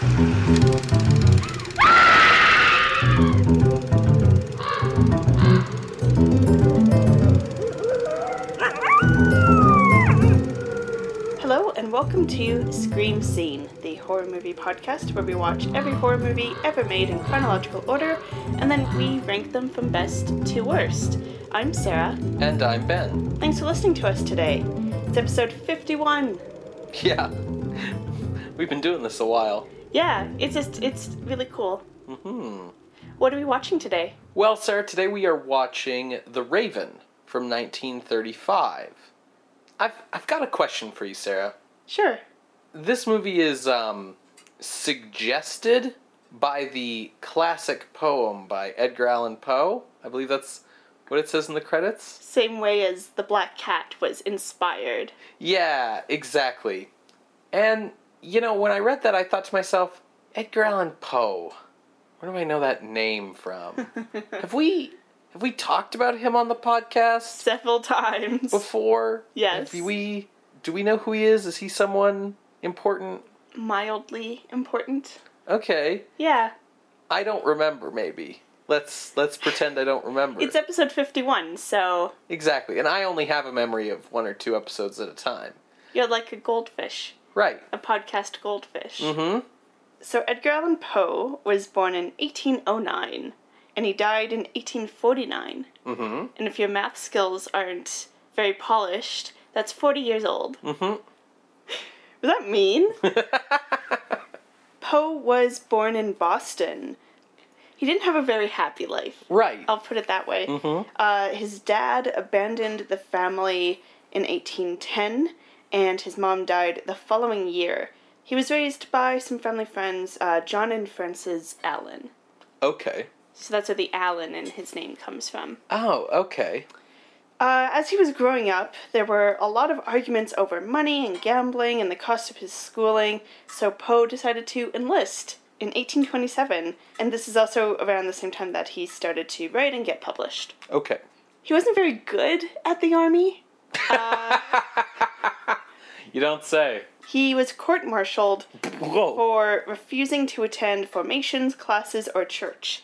Hello, and welcome to Scream Scene, the horror movie podcast where we watch every horror movie ever made in chronological order, and then we rank them from best to worst. I'm Sarah. And I'm Ben. Thanks for listening to us today. It's episode 51. Yeah. We've been doing this a while. Yeah, it's just, it's really cool. hmm What are we watching today? Well, Sarah, today we are watching The Raven from 1935. I've, I've got a question for you, Sarah. Sure. This movie is um, suggested by the classic poem by Edgar Allan Poe. I believe that's what it says in the credits. Same way as The Black Cat was inspired. Yeah, exactly. And, you know, when I read that, I thought to myself, Edgar Allan Poe. Where do I know that name from? have we have we talked about him on the podcast Several times. before? Yes. Have we do we know who he is? Is he someone important? Mildly important. Okay. Yeah. I don't remember maybe. Let's let's pretend I don't remember. It's episode 51, so exactly. And I only have a memory of one or two episodes at a time. you're like a goldfish, Right. a podcast goldfish. Mhm. So Edgar Allan Poe was born in 1809 and he died in 1849. Mhm. And if your math skills aren't very polished, that's 40 years old. Mhm. Was that mean? Poe was born in Boston. He didn't have a very happy life. Right. I'll put it that way. Mhm. Uh, his dad abandoned the family in 1810, and his mom died the following year. He was raised by some family friends, uh, John and Frances Allen. Okay. So that's where the Allen in his name comes from. Oh, okay. Uh, as he was growing up, there were a lot of arguments over money and gambling and the cost of his schooling, so Poe decided to enlist in 1827, and this is also around the same time that he started to write and get published. Okay. He wasn't very good at the army. You don't say. He was court martialed Whoa. for refusing to attend formations, classes, or church.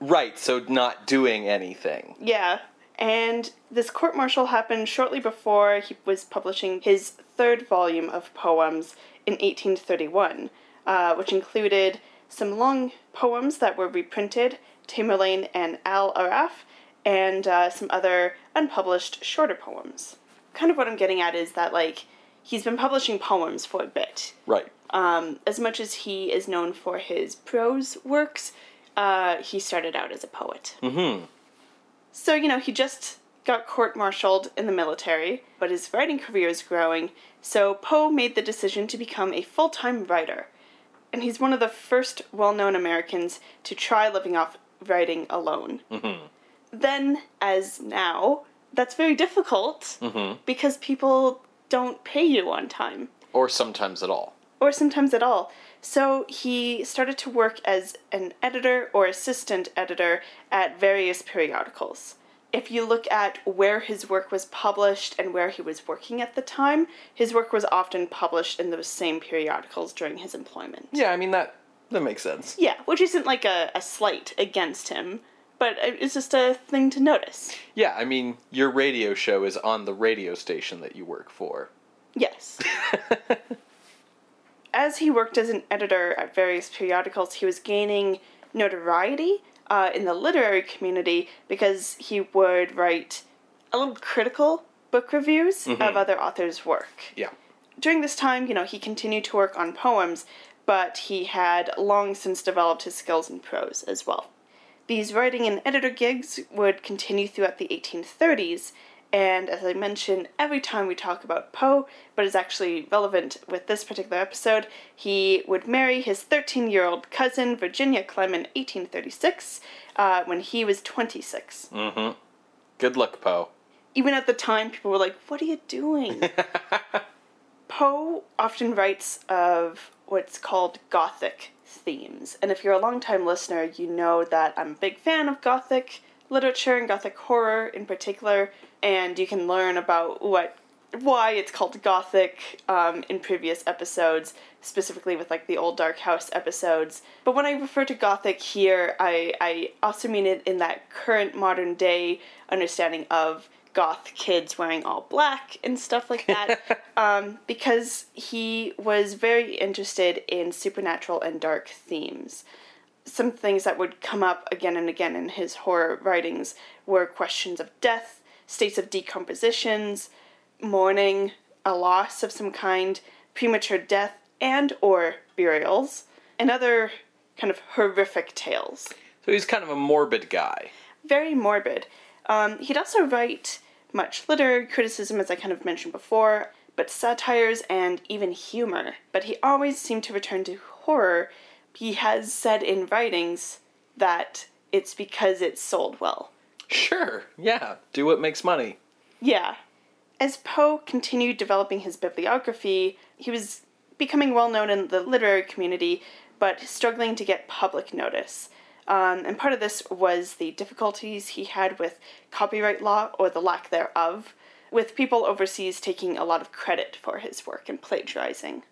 Right, so not doing anything. Yeah, and this court martial happened shortly before he was publishing his third volume of poems in 1831, uh, which included some long poems that were reprinted, Tamerlane and Al Aaraaf, and uh, some other unpublished shorter poems. Kind of what I'm getting at is that, like, he's been publishing poems for a bit. Right. Um, as much as he is known for his prose works, uh, he started out as a poet. Mm-hmm. So, you know, he just got court martialed in the military, but his writing career is growing, so Poe made the decision to become a full time writer. And he's one of the first well known Americans to try living off writing alone. Mm-hmm. Then, as now, that's very difficult Mm-hmm. because people don't pay you on time Or sometimes at all. or sometimes at all. So he started to work as an editor or assistant editor at various periodicals. If you look at where his work was published and where he was working at the time, his work was often published in those same periodicals during his employment. Yeah, I mean that that makes sense. Yeah, which isn't like a, a slight against him, but it's just a thing to notice. Yeah, I mean your radio show is on the radio station that you work for. Yes. as he worked as an editor at various periodicals, he was gaining notoriety uh, in the literary community because he would write a little critical book reviews of other authors' work. Yeah. During this time, you know, he continued to work on poems, but he had long since developed his skills in prose as well. These writing and editor gigs would continue throughout the 1830s, and as I mentioned, every time we talk about Poe, but is actually relevant with this particular episode, he would marry his 13 year old cousin, Virginia Clemm, in 1836, uh, when he was 26. Mm-hmm. Good luck, Poe. Even at the time, people were like, What are you doing? Poe often writes of what's called Gothic themes. And if you're a longtime listener, you know that I'm a big fan of Gothic literature and Gothic horror in particular, and you can learn about what why it's called Gothic um, in previous episodes, specifically with like the old Dark House episodes. But when I refer to Gothic here, I, I also mean it in that current modern day understanding of goth kids wearing all black and stuff like that. um, because he was very interested in supernatural and dark themes. Some things that would come up again and again in his horror writings were questions of death, states of decompositions, mourning, a loss of some kind, premature death, and or burials, and other kind of horrific tales. So he's kind of a morbid guy. Very morbid. Um, he'd also write much literary criticism, as I kind of mentioned before, but satires and even humor. But he always seemed to return to horror. He has said in writings that it's because it sold well. Sure, yeah, do what makes money. Yeah. As Poe continued developing his bibliography, he was becoming well known in the literary community, but struggling to get public notice. Um, and part of this was the difficulties he had with copyright law or the lack thereof, with people overseas taking a lot of credit for his work and plagiarizing.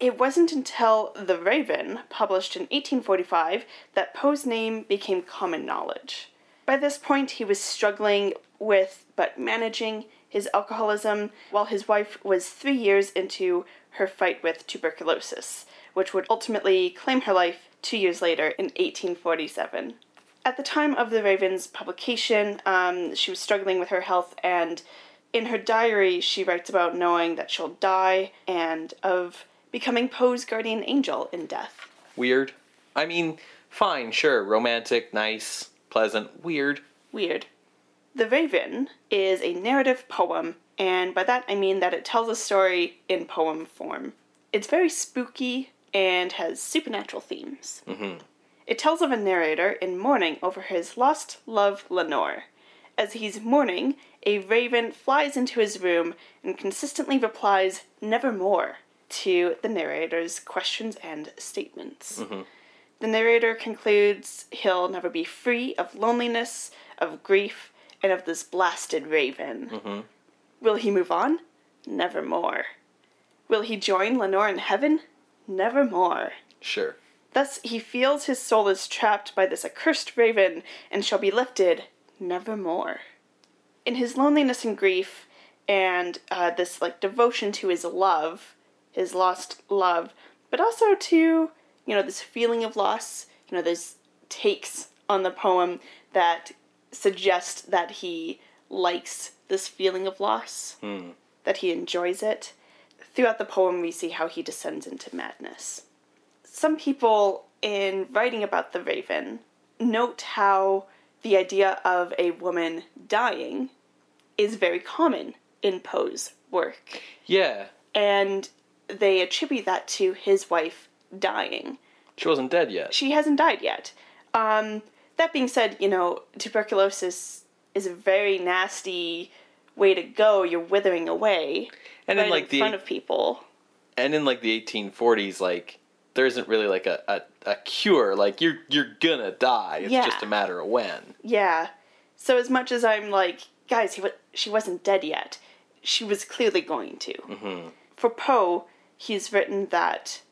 It wasn't until The Raven, published in 1845, that Poe's name became common knowledge. By this point, he was struggling with but managing his alcoholism while his wife was three years into her fight with tuberculosis, which would ultimately claim her life two years later in 1847. At the time of The Raven's publication, um, she was struggling with her health, and in her diary, she writes about knowing that she'll die and of becoming Poe's guardian angel in death. Weird. I mean, fine, sure, romantic, nice, pleasant, weird. Weird. The Raven is a narrative poem, and by that I mean that it tells a story in poem form. It's very spooky and has supernatural themes. Mm-hmm. It tells of a narrator in mourning over his lost love, Lenore. As he's mourning, a raven flies into his room and consistently replies, Nevermore, to the narrator's questions and statements. The narrator concludes he'll never be free of loneliness, of grief, and of this blasted raven. Will he move on? Nevermore. Will he join Lenore in heaven? Nevermore. Sure. Thus he feels his soul is trapped by this accursed raven and shall be lifted nevermore. In his loneliness and grief, and uh, this like devotion to his love, his lost love, but also to you know this feeling of loss. You know, there's takes on the poem that suggest that he likes this feeling of loss, that he enjoys it. Throughout the poem, we see how he descends into madness some people in writing about the raven note how the idea of a woman dying is very common in Poe's work. Yeah, And they attribute that to his wife dying. she wasn't dead yet. She hasn't died yet. Um, that being said, you know, tuberculosis is a very nasty way to go. You're withering away And right in like in the front of people. and in like the 1840s, like there isn't really like a, a, a cure. Like you're you're gonna die. It's Yeah. just a matter of when. Yeah. So as much as I'm like, guys, he wa- she wasn't dead yet, she was clearly going to. Mm-hmm. For Poe, he's written that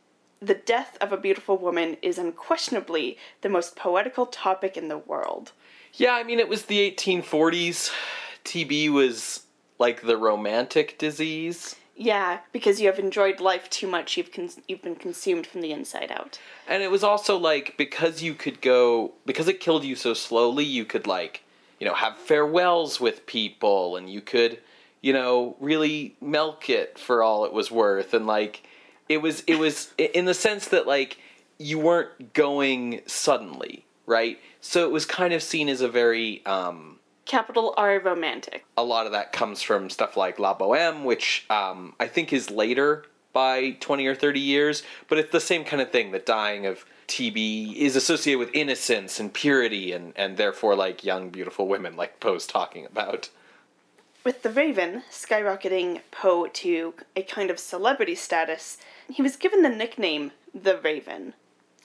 the death of a beautiful woman is unquestionably the most poetical topic in the world. Yeah, I mean it was the 1840s. TB was like the romantic disease. Yeah, because you have enjoyed life too much, you've con- you've been consumed from the inside out. And it was also like because you could go because it killed you so slowly, you could like, you know, have farewells with people and you could, you know, really milk it for all it was worth and like it was it was in the sense that like you weren't going suddenly, right? So it was kind of seen as a very um Capital R romantic. a lot of that comes from stuff like La Boheme, which um, I think is later by 20 or 30 years, but it's the same kind of thing. The dying of TB is associated with innocence and purity, and, and therefore, like young, beautiful women, like Poe's talking about. With The Raven skyrocketing Poe to a kind of celebrity status, he was given the nickname The Raven.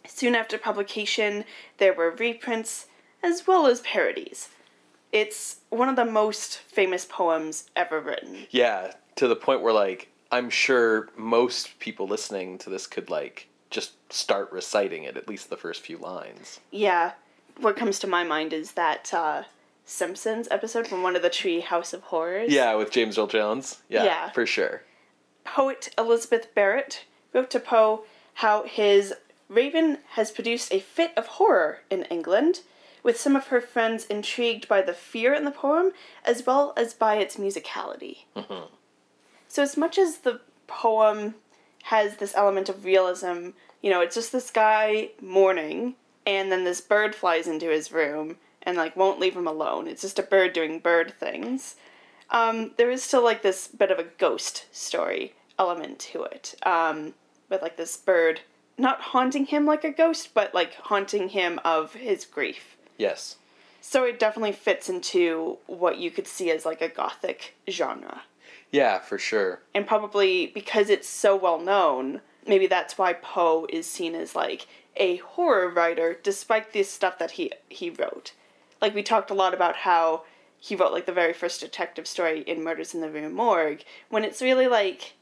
Soon after publication, there were reprints as well as parodies. It's one of the most famous poems ever written. Yeah, to the point where like I'm sure most people listening to this could like just start reciting it at least the first few lines. Yeah. What comes to my mind is that uh, Simpsons episode from one of the Tree House of Horrors. Yeah, with James Earl Jones. Yeah, Yeah. for sure. Poet Elizabeth Barrett wrote to Poe how his Raven has produced a fit of horror in England, with some of her friends intrigued by the fear in the poem as well as by its musicality. So, as much as the poem has this element of realism, you know, it's just this guy mourning, and then this bird flies into his room and, like, won't leave him alone. It's just a bird doing bird things. Um, there is still, like, this bit of a ghost story element to it, um, with, like, this bird not haunting him like a ghost, but, like, haunting him of his grief. Yes. So it definitely fits into what you could see as, like, a gothic genre Yeah, for sure. and probably because it's so well known, maybe that's why Poe is seen as like a horror writer, despite the stuff that he he wrote. Like we talked a lot about how he wrote like the very first detective story in Murders in the Rue Morgue, when it's really like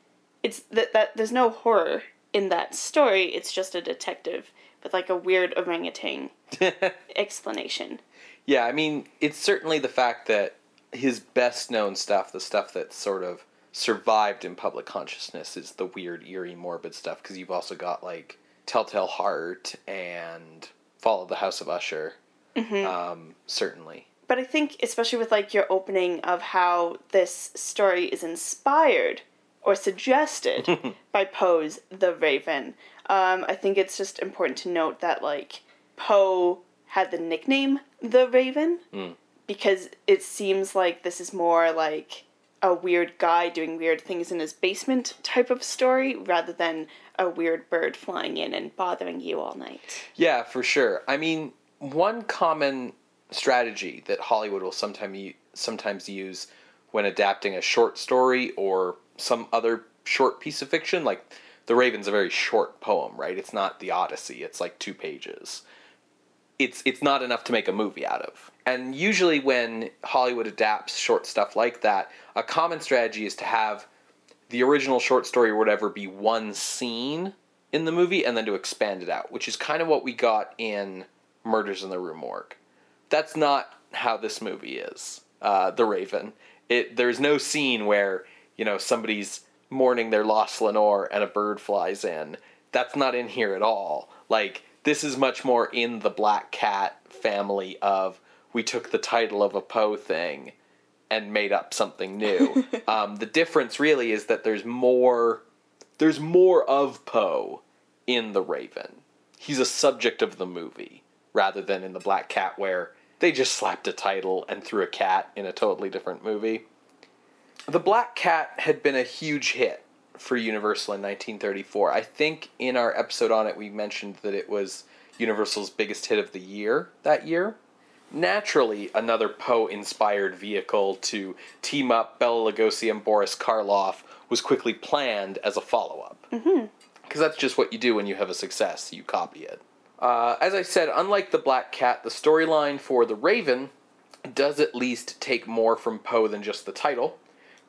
it's that that there's no horror in that story. It's just a detective with like a weird orangutan explanation. Yeah, I mean, it's certainly the fact that his best known stuff, the stuff that sort of survived in public consciousness, is the weird, eerie, morbid stuff. Because you've also got like Telltale Heart and Fall of the House of Usher. Um, certainly. But I think, especially with like your opening of how this story is inspired or suggested by Poe's The Raven, um, I think it's just important to note that like Poe had the nickname The Raven hmm. because it seems like this is more like a weird guy doing weird things in his basement type of story rather than a weird bird flying in and bothering you all night. Yeah, for sure. I mean, one common strategy that Hollywood will sometimes sometimes use when adapting a short story or some other short piece of fiction, like The Raven's a very short poem, right? It's not the Odyssey. It's like two pages. It's it's not enough to make a movie out of. And usually when Hollywood adapts short stuff like that, a common strategy is to have the original short story or whatever be one scene in the movie and then to expand it out, which is kind of what we got in Murders in the Rue Morgue. That's not how this movie is. Uh, the Raven. It there's no scene where you know somebody's mourning their lost Lenore and a bird flies in. That's not in here at all. Like this is much more in the Black Cat family of we took the title of a Poe thing and made up something new. um, the difference really is that there's more there's more of Poe in the Raven. He's a subject of the movie rather than in the Black Cat where they just slapped a title and threw a cat in a totally different movie. The Black Cat had been a huge hit for Universal in 1934. I think in our episode on it we mentioned that it was Universal's biggest hit of the year that year. Naturally, another Poe inspired vehicle to team up Bela Lugosi and Boris Karloff was quickly planned as a follow up. Because that's just what you do when you have a success, you copy it. Uh, as I said, unlike the Black Cat, the storyline for The Raven does at least take more from Poe than just the title,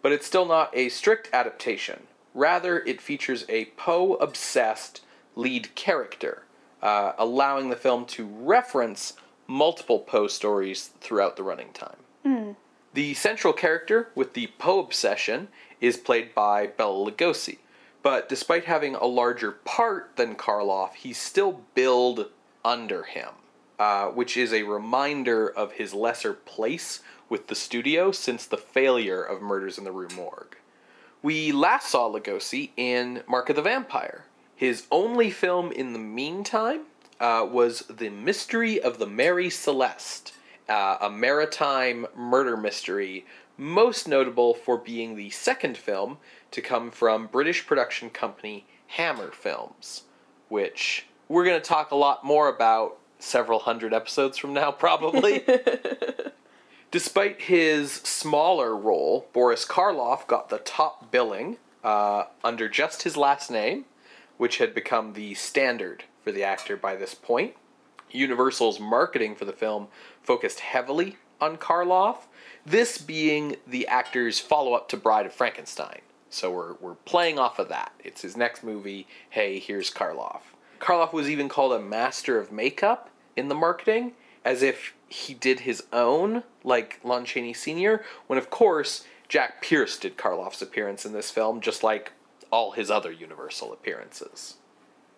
but it's still not a strict adaptation. Rather, it features a Poe obsessed lead character, uh, allowing the film to reference multiple Poe stories throughout the running time. The central character with the Poe obsession is played by Bela Lugosi, but despite having a larger part than Karloff, he's still billed under him, uh, which is a reminder of his lesser place with the studio since the failure of Murders in the Rue Morgue. We last saw Lugosi in Mark of the Vampire. His only film in the meantime uh, was The Mystery of the Mary Celeste, uh, a maritime murder mystery, most notable for being the second film to come from British production company Hammer Films, which we're going to talk a lot more about several hundred episodes from now, probably. Despite his smaller role, Boris Karloff got the top billing uh, under just his last name, which had become the standard for the actor by this point. Universal's marketing for the film focused heavily on Karloff, this being the actor's follow up to Bride of Frankenstein, So we're, we're playing off of that. It's his next movie. Hey, here's Karloff. Karloff was even called a master of makeup in the marketing, as if he did his own, like Lon Chaney Sr., when of course Jack Pierce did Karloff's appearance in this film, just like all his other Universal appearances.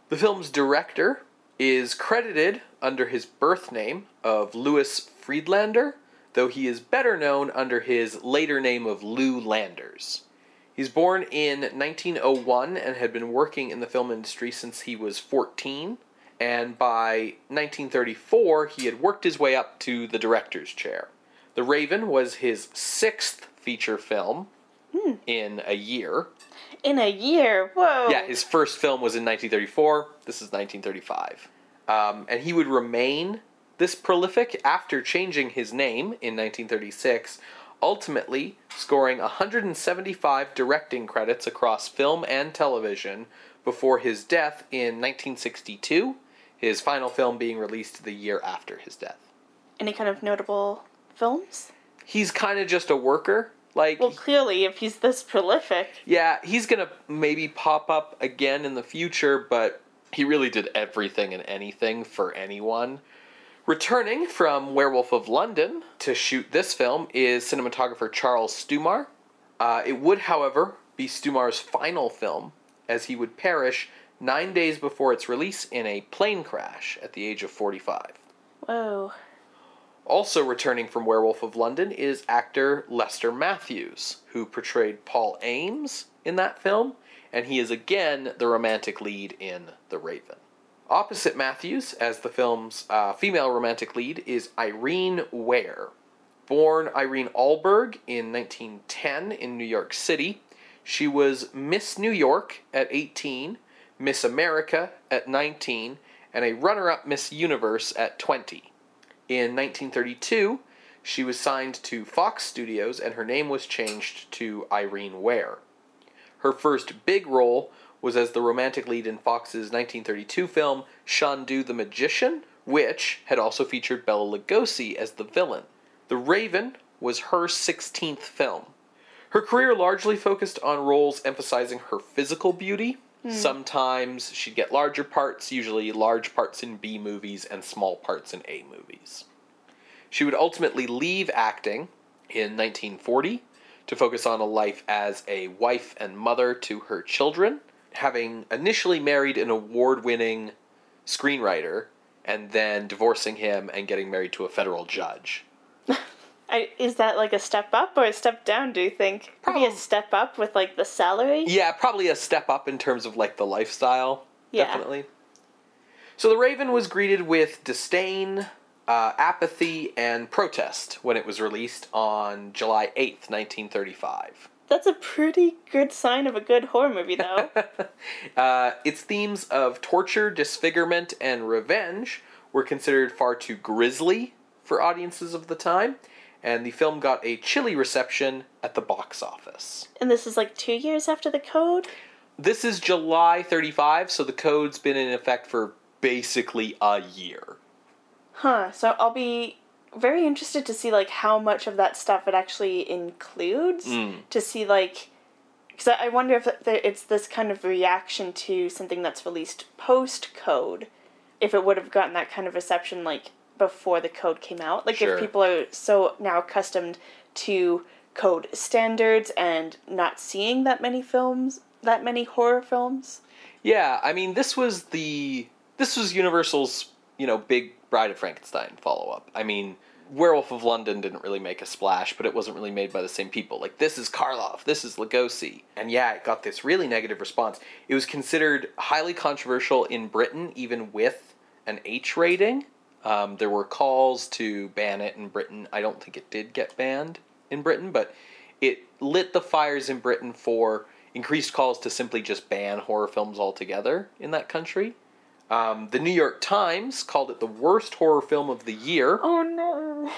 The film's director is credited under his birth name of Louis Friedlander, though he is better known under his later name of Lew Landers. He's born in 1901 and had been working in the film industry since he was 14, and by 1934 he had worked his way up to the director's chair. The Raven was his sixth feature film in a year. In a year, whoa. Yeah, his first film was in 1934. This is 1935. Um, and he would remain this prolific after changing his name in 1936, ultimately scoring 175 directing credits across film and television before his death in 1962, his final film being released the year after his death. Any kind of notable films? He's kind of just a worker. Like, Well, clearly, if he's this prolific. Yeah, he's gonna maybe pop up again in the future, but he really did everything and anything for anyone. Returning from Werewolf of London to shoot this film is cinematographer Charles Stumar. Uh, it would, however, be Stumar's final film, as he would perish nine days before its release in a plane crash at the age of 45. Whoa. Also returning from Werewolf of London is actor Lester Matthews, who portrayed Paul Ames in that film, and he is again the romantic lead in The Raven. Opposite Matthews, as the film's uh, female romantic lead, is Irene Ware. Born Irene Allberg in 1910 in New York City, she was Miss New York at 18, Miss America at 19, and a runner up Miss Universe at 20. In 1932, she was signed to Fox Studios and her name was changed to Irene Ware. Her first big role was as the romantic lead in Fox's 1932 film Chandu the Magician, which had also featured Bela Lugosi as the villain. The Raven was her 16th film. Her career largely focused on roles emphasizing her physical beauty. Hmm. Sometimes she'd get larger parts, usually large parts in B movies and small parts in A movies. She would ultimately leave acting in 1940 to focus on a life as a wife and mother to her children, having initially married an award winning screenwriter and then divorcing him and getting married to a federal judge. I, is that like a step up or a step down, do you think? Maybe a step up with like the salary? Yeah, probably a step up in terms of like the lifestyle. Yeah. Definitely. So the Raven was greeted with disdain, uh, apathy, and protest when it was released on July 8th, 1935. That's a pretty good sign of a good horror movie, though. Uh, its themes of torture, disfigurement, and revenge were considered far too grisly for audiences of the time, and the film got a chilly reception at the box office. and this is like two years after the code? This is July 35, so the code's been in effect for basically a year. Huh. So I'll be very interested to see like how much of that stuff it actually includes. Mm. To see like, because I I wonder if it's this kind of reaction to something that's released post code, if it would have gotten that kind of reception like before the code came out. Like Sure. if people are so now accustomed to code standards and not seeing that many films, that many horror films. Yeah, I mean, this was the this was Universal's you know big Bride of Frankenstein follow up. I mean, Werewolf of London didn't really make a splash, but it wasn't really made by the same people. Like this is Karloff, this is Lugosi, and yeah, it got this really negative response. It was considered highly controversial in Britain, even with an H rating. Um, there were calls to ban it in Britain. I don't think it did get banned in Britain, but it lit the fires in Britain for increased calls to simply just ban horror films altogether in that country. Um, the New York Times called it the worst horror film of the year, Oh no.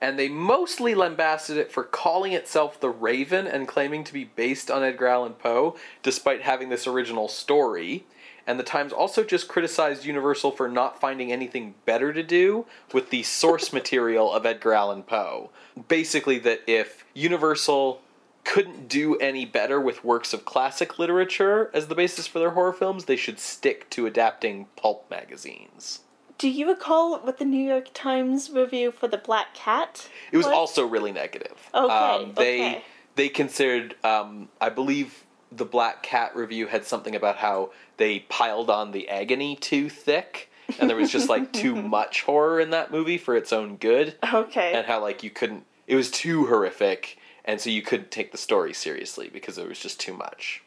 and they mostly lambasted it for calling itself The Raven and claiming to be based on Edgar Allan Poe, despite having this original story. And the Times also just criticized Universal for not finding anything better to do with the source material of Edgar Allan Poe. Basically, that if Universal couldn't do any better with works of classic literature as the basis for their horror films, they should stick to adapting pulp magazines. Do you recall what the New York Times review for the Black Cat? It was also really negative. Okay, Um, they okay. they considered, um, I believe, the Black Cat review had something about how they piled on the agony too thick, and there was just like too much horror in that movie for its own good, Okay. and how like you couldn't. It was too horrific, and so you couldn't take the story seriously because it was just too much.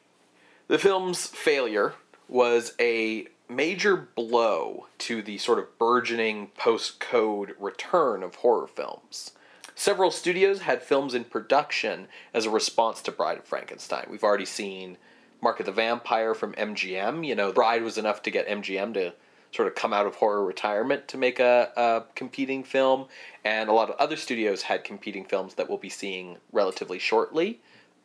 The film's failure was a major blow to the sort of burgeoning post code return of horror films. Several studios had films in production as a response to Bride of Frankenstein. We've already seen Mark of the Vampire from MGM. You know, Bride was enough to get MGM to sort of come out of horror retirement to make a, a competing film, and a lot of other studios had competing films that we'll be seeing relatively shortly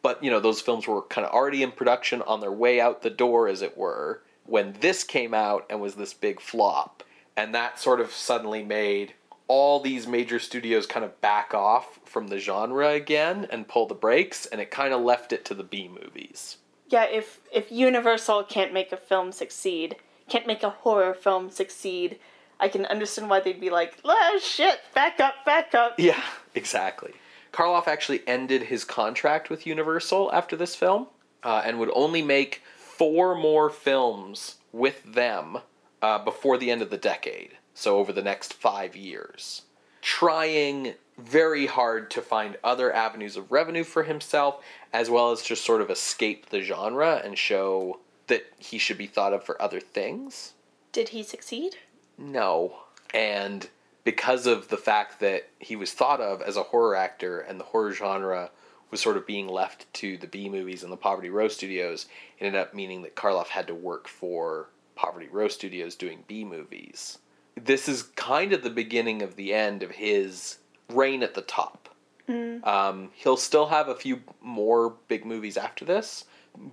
but you know those films were kind of already in production on their way out the door as it were when this came out and was this big flop and that sort of suddenly made all these major studios kind of back off from the genre again and pull the brakes and it kind of left it to the B movies. yeah, if if Universal can't make a film succeed, can't make a horror film succeed, I can understand why they'd be like, ah, shit, back up, back up. Yeah, exactly. Karloff actually ended his contract with Universal after this film uh, and would only make four more films with them uh, before the end of the decade. So, over the next five years. Trying very hard to find other avenues of revenue for himself, as well as just sort of escape the genre and show that he should be thought of for other things. Did he succeed? No. And because of the fact that he was thought of as a horror actor and the horror genre was sort of being left to the B movies and the Poverty Row Studios, it ended up meaning that Karloff had to work for Poverty Row Studios doing B movies. This is kind of the beginning of the end of his reign at the top. Um, he'll still have a few more big movies after this,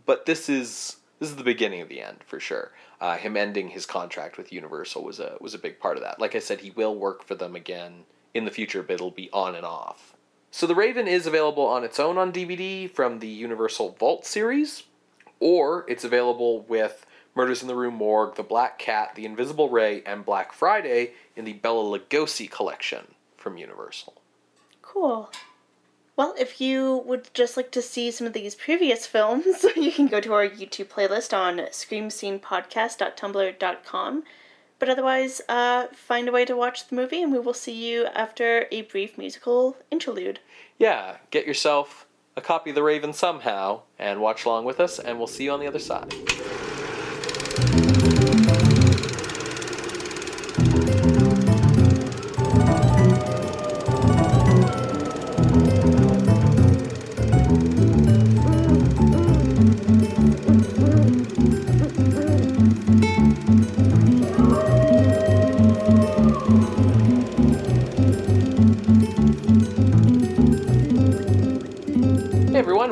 but this is this is the beginning of the end for sure. Uh, him ending his contract with Universal was a was a big part of that. Like I said, he will work for them again in the future, but it'll be on and off. So the Raven is available on its own on DVD from the Universal Vault series, or it's available with Murders in the Rue Morgue, The Black Cat, The Invisible Ray, and Black Friday in the Bela Lugosi collection from Universal. Cool. Well, if you would just like to see some of these previous films, you can go to our YouTube playlist on screamscenepodcast.tumblr.com. But otherwise, uh, find a way to watch the movie, and we will see you after a brief musical interlude. Yeah, get yourself a copy of The Raven somehow and watch along with us, and we'll see you on the other side.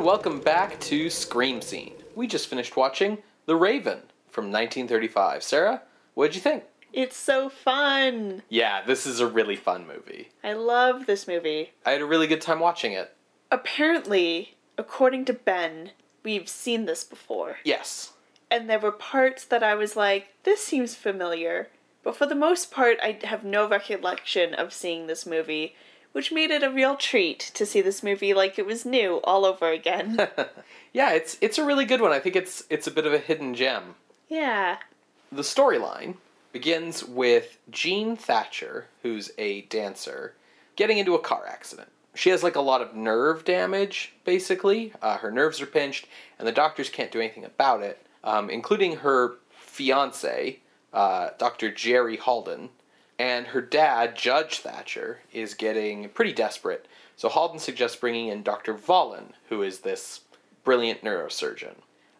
Everyone, welcome back to Scream Scene. We just finished watching The Raven from 1935. Sarah, what'd you think? It's so fun! Yeah, this is a really fun movie. I love this movie. I had a really good time watching it. Apparently, according to Ben, we've seen this before. Yes. and there were parts that I was like, this seems familiar. But for the most part, I have no recollection of seeing this movie, which made it a real treat to see this movie like it was new all over again. Yeah, it's it's a really good one. I think it's it's a bit of a hidden gem. yeah. The storyline begins with Jean Thatcher, who's a dancer, getting into a car accident. She has like a lot of nerve damage, basically. Uh, her nerves are pinched, and the doctors can't do anything about it, um, including her fiance, uh, Dr. Jerry Halden, and her dad, Judge Thatcher, is getting pretty desperate. So Halden suggests bringing in Dr. Vollin, who is this brilliant neurosurgeon.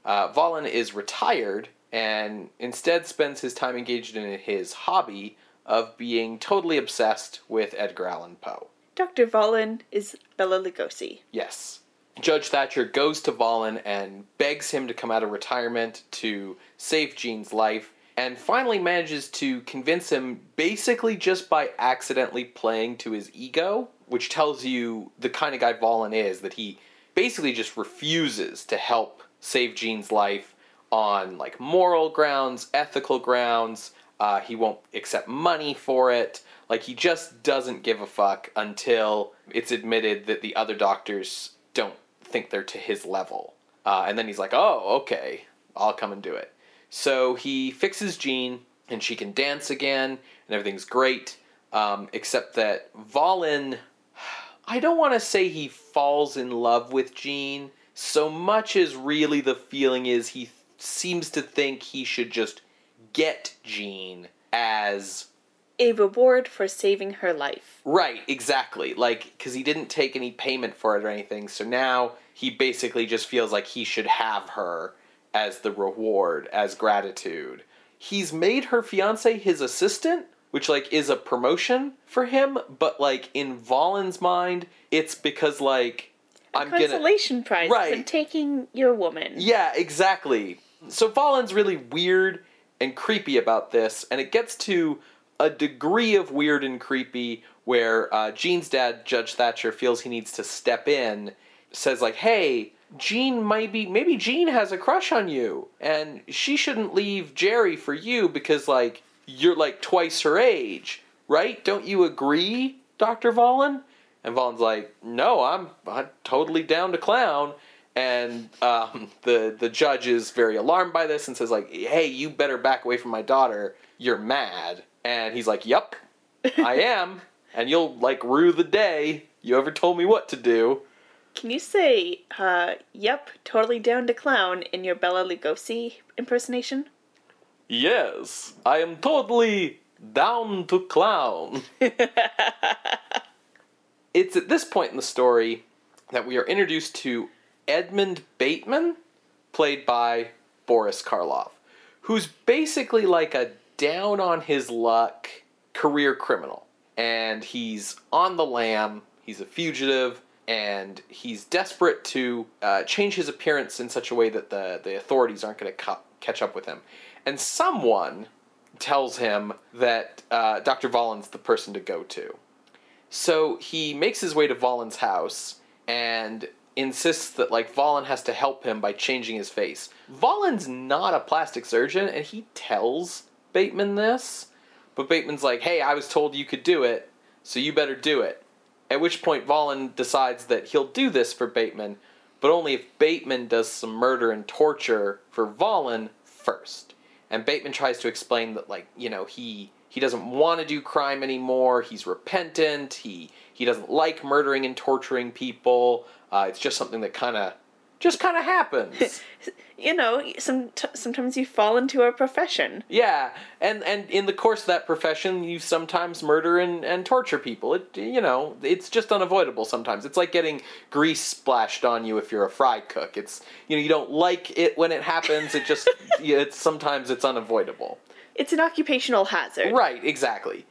Uh, Vollin is retired and instead spends his time engaged in his hobby of being totally obsessed with Edgar Allan Poe. Dr. Vollin is Bela Lugosi. Yes. Judge Thatcher goes to Vollin and begs him to come out of retirement to save Jean's life, and finally manages to convince him basically just by accidentally playing to his ego, which tells you the kind of guy Vollin is that he basically just refuses to help save Jean's life on like moral grounds, ethical grounds. Uh, he won't accept money for it. Like he just doesn't give a fuck until it's admitted that the other doctors don't think they're to his level. Uh, and then he's like, "Oh, okay, I'll come and do it." So he fixes Jean, and she can dance again, and everything's great. Um, except that Vollin, I don't want to say he falls in love with Jean so much as really the feeling is he seems to think he should just get Jean as A reward for saving her life. Right, exactly. Like, because he didn't take any payment for it or anything, so now he basically just feels like he should have her as the reward, as gratitude. He's made her fiance his assistant, which, like, is a promotion for him, but, like, in Vollin's mind, it's because, like, I'm gonna. Consolation prize Right. for taking your woman. Yeah, exactly. So Vollin's really weird and creepy about this, and it gets to a degree of weird and creepy where uh, Jean's dad, Judge Thatcher, feels he needs to step in, says like, "Hey, Jean might be maybe Jean has a crush on you, and she shouldn't leave Jerry for you because like you're like twice her age, right? Don't you agree, Doctor Vollin?" And Vollin's like, "No, I'm, I'm totally down to clown." And um, the the judge is very alarmed by this and says like, "Hey, you better back away from my daughter. You're mad." And he's like, "Yup, I am, and you'll like rue the day you ever told me what to do." Can you say, uh, yep, totally down to clown in your Bela Lugosi impersonation? Yes, I am totally down to clown. it's at this point in the story that we are introduced to Edmund Bateman, played by Boris Karloff, who's basically like a down on his luck career criminal. And he's on the lam, he's a fugitive, and he's desperate to uh, change his appearance in such a way that the, the authorities aren't going to ca- catch up with him. And someone tells him that uh, Dr. Vollin's the person to go to. So he makes his way to Vollin's house and insists that like Vollin has to help him by changing his face. Vollin's not a plastic surgeon and he tells Bateman this, but Bateman's like, "Hey, I was told you could do it, so you better do it." At which point Vollin decides that he'll do this for Bateman, but only if Bateman does some murder and torture for Vollin first. And Bateman tries to explain that like, you know, he he doesn't want to do crime anymore. He's repentant. He he doesn't like murdering and torturing people. Uh, it's just something that kind of just kind of happens. You know, some t- sometimes you fall into a profession. yeah, and and in the course of that profession, you sometimes murder and, and torture people. It you know, it's just unavoidable sometimes. It's like getting grease splashed on you if you're a fry cook. It's you know, you don't like it when it happens. It just it's sometimes it's unavoidable. It's an occupational hazard. Right, exactly.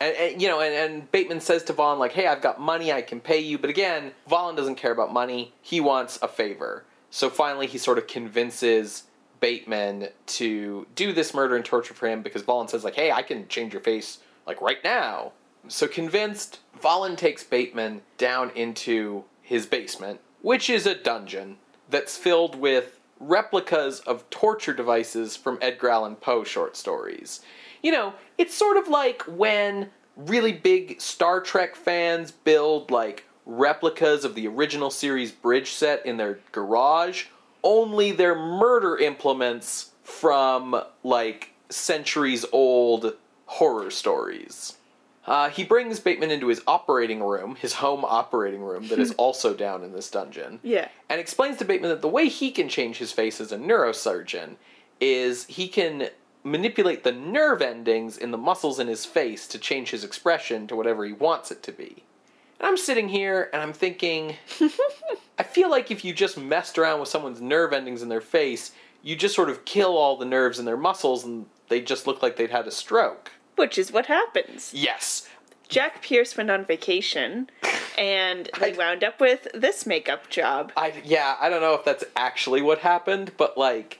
And, and you know, and, and Bateman says to Vaughn, like, hey, I've got money, I can pay you. But again, Vaughn doesn't care about money. He wants a favor. So finally, he sort of convinces Bateman to do this murder and torture for him because Vaughn says, like, hey, I can change your face, like, right now. So convinced, Vaughn takes Bateman down into his basement, which is a dungeon that's filled with replicas of torture devices from Edgar Allan Poe short stories. You know, it's sort of like when really big Star Trek fans build like replicas of the original series bridge set in their garage, only they're murder implements from like centuries old horror stories. Uh, he brings Bateman into his operating room, his home operating room, that is also down in this dungeon Yeah. and explains to Bateman that the way he can change his face as a neurosurgeon is he can manipulate the nerve endings in the muscles in his face to change his expression to whatever he wants it to be. And I'm sitting here and I'm thinking, I feel like if you just messed around with someone's nerve endings in their face, you just sort of kill all the nerves in their muscles and they just look like they'd had a stroke. Which is what happens. Yes. Jack Pierce went on vacation and they wound up with this makeup job. I yeah, I don't know if that's actually what happened, but like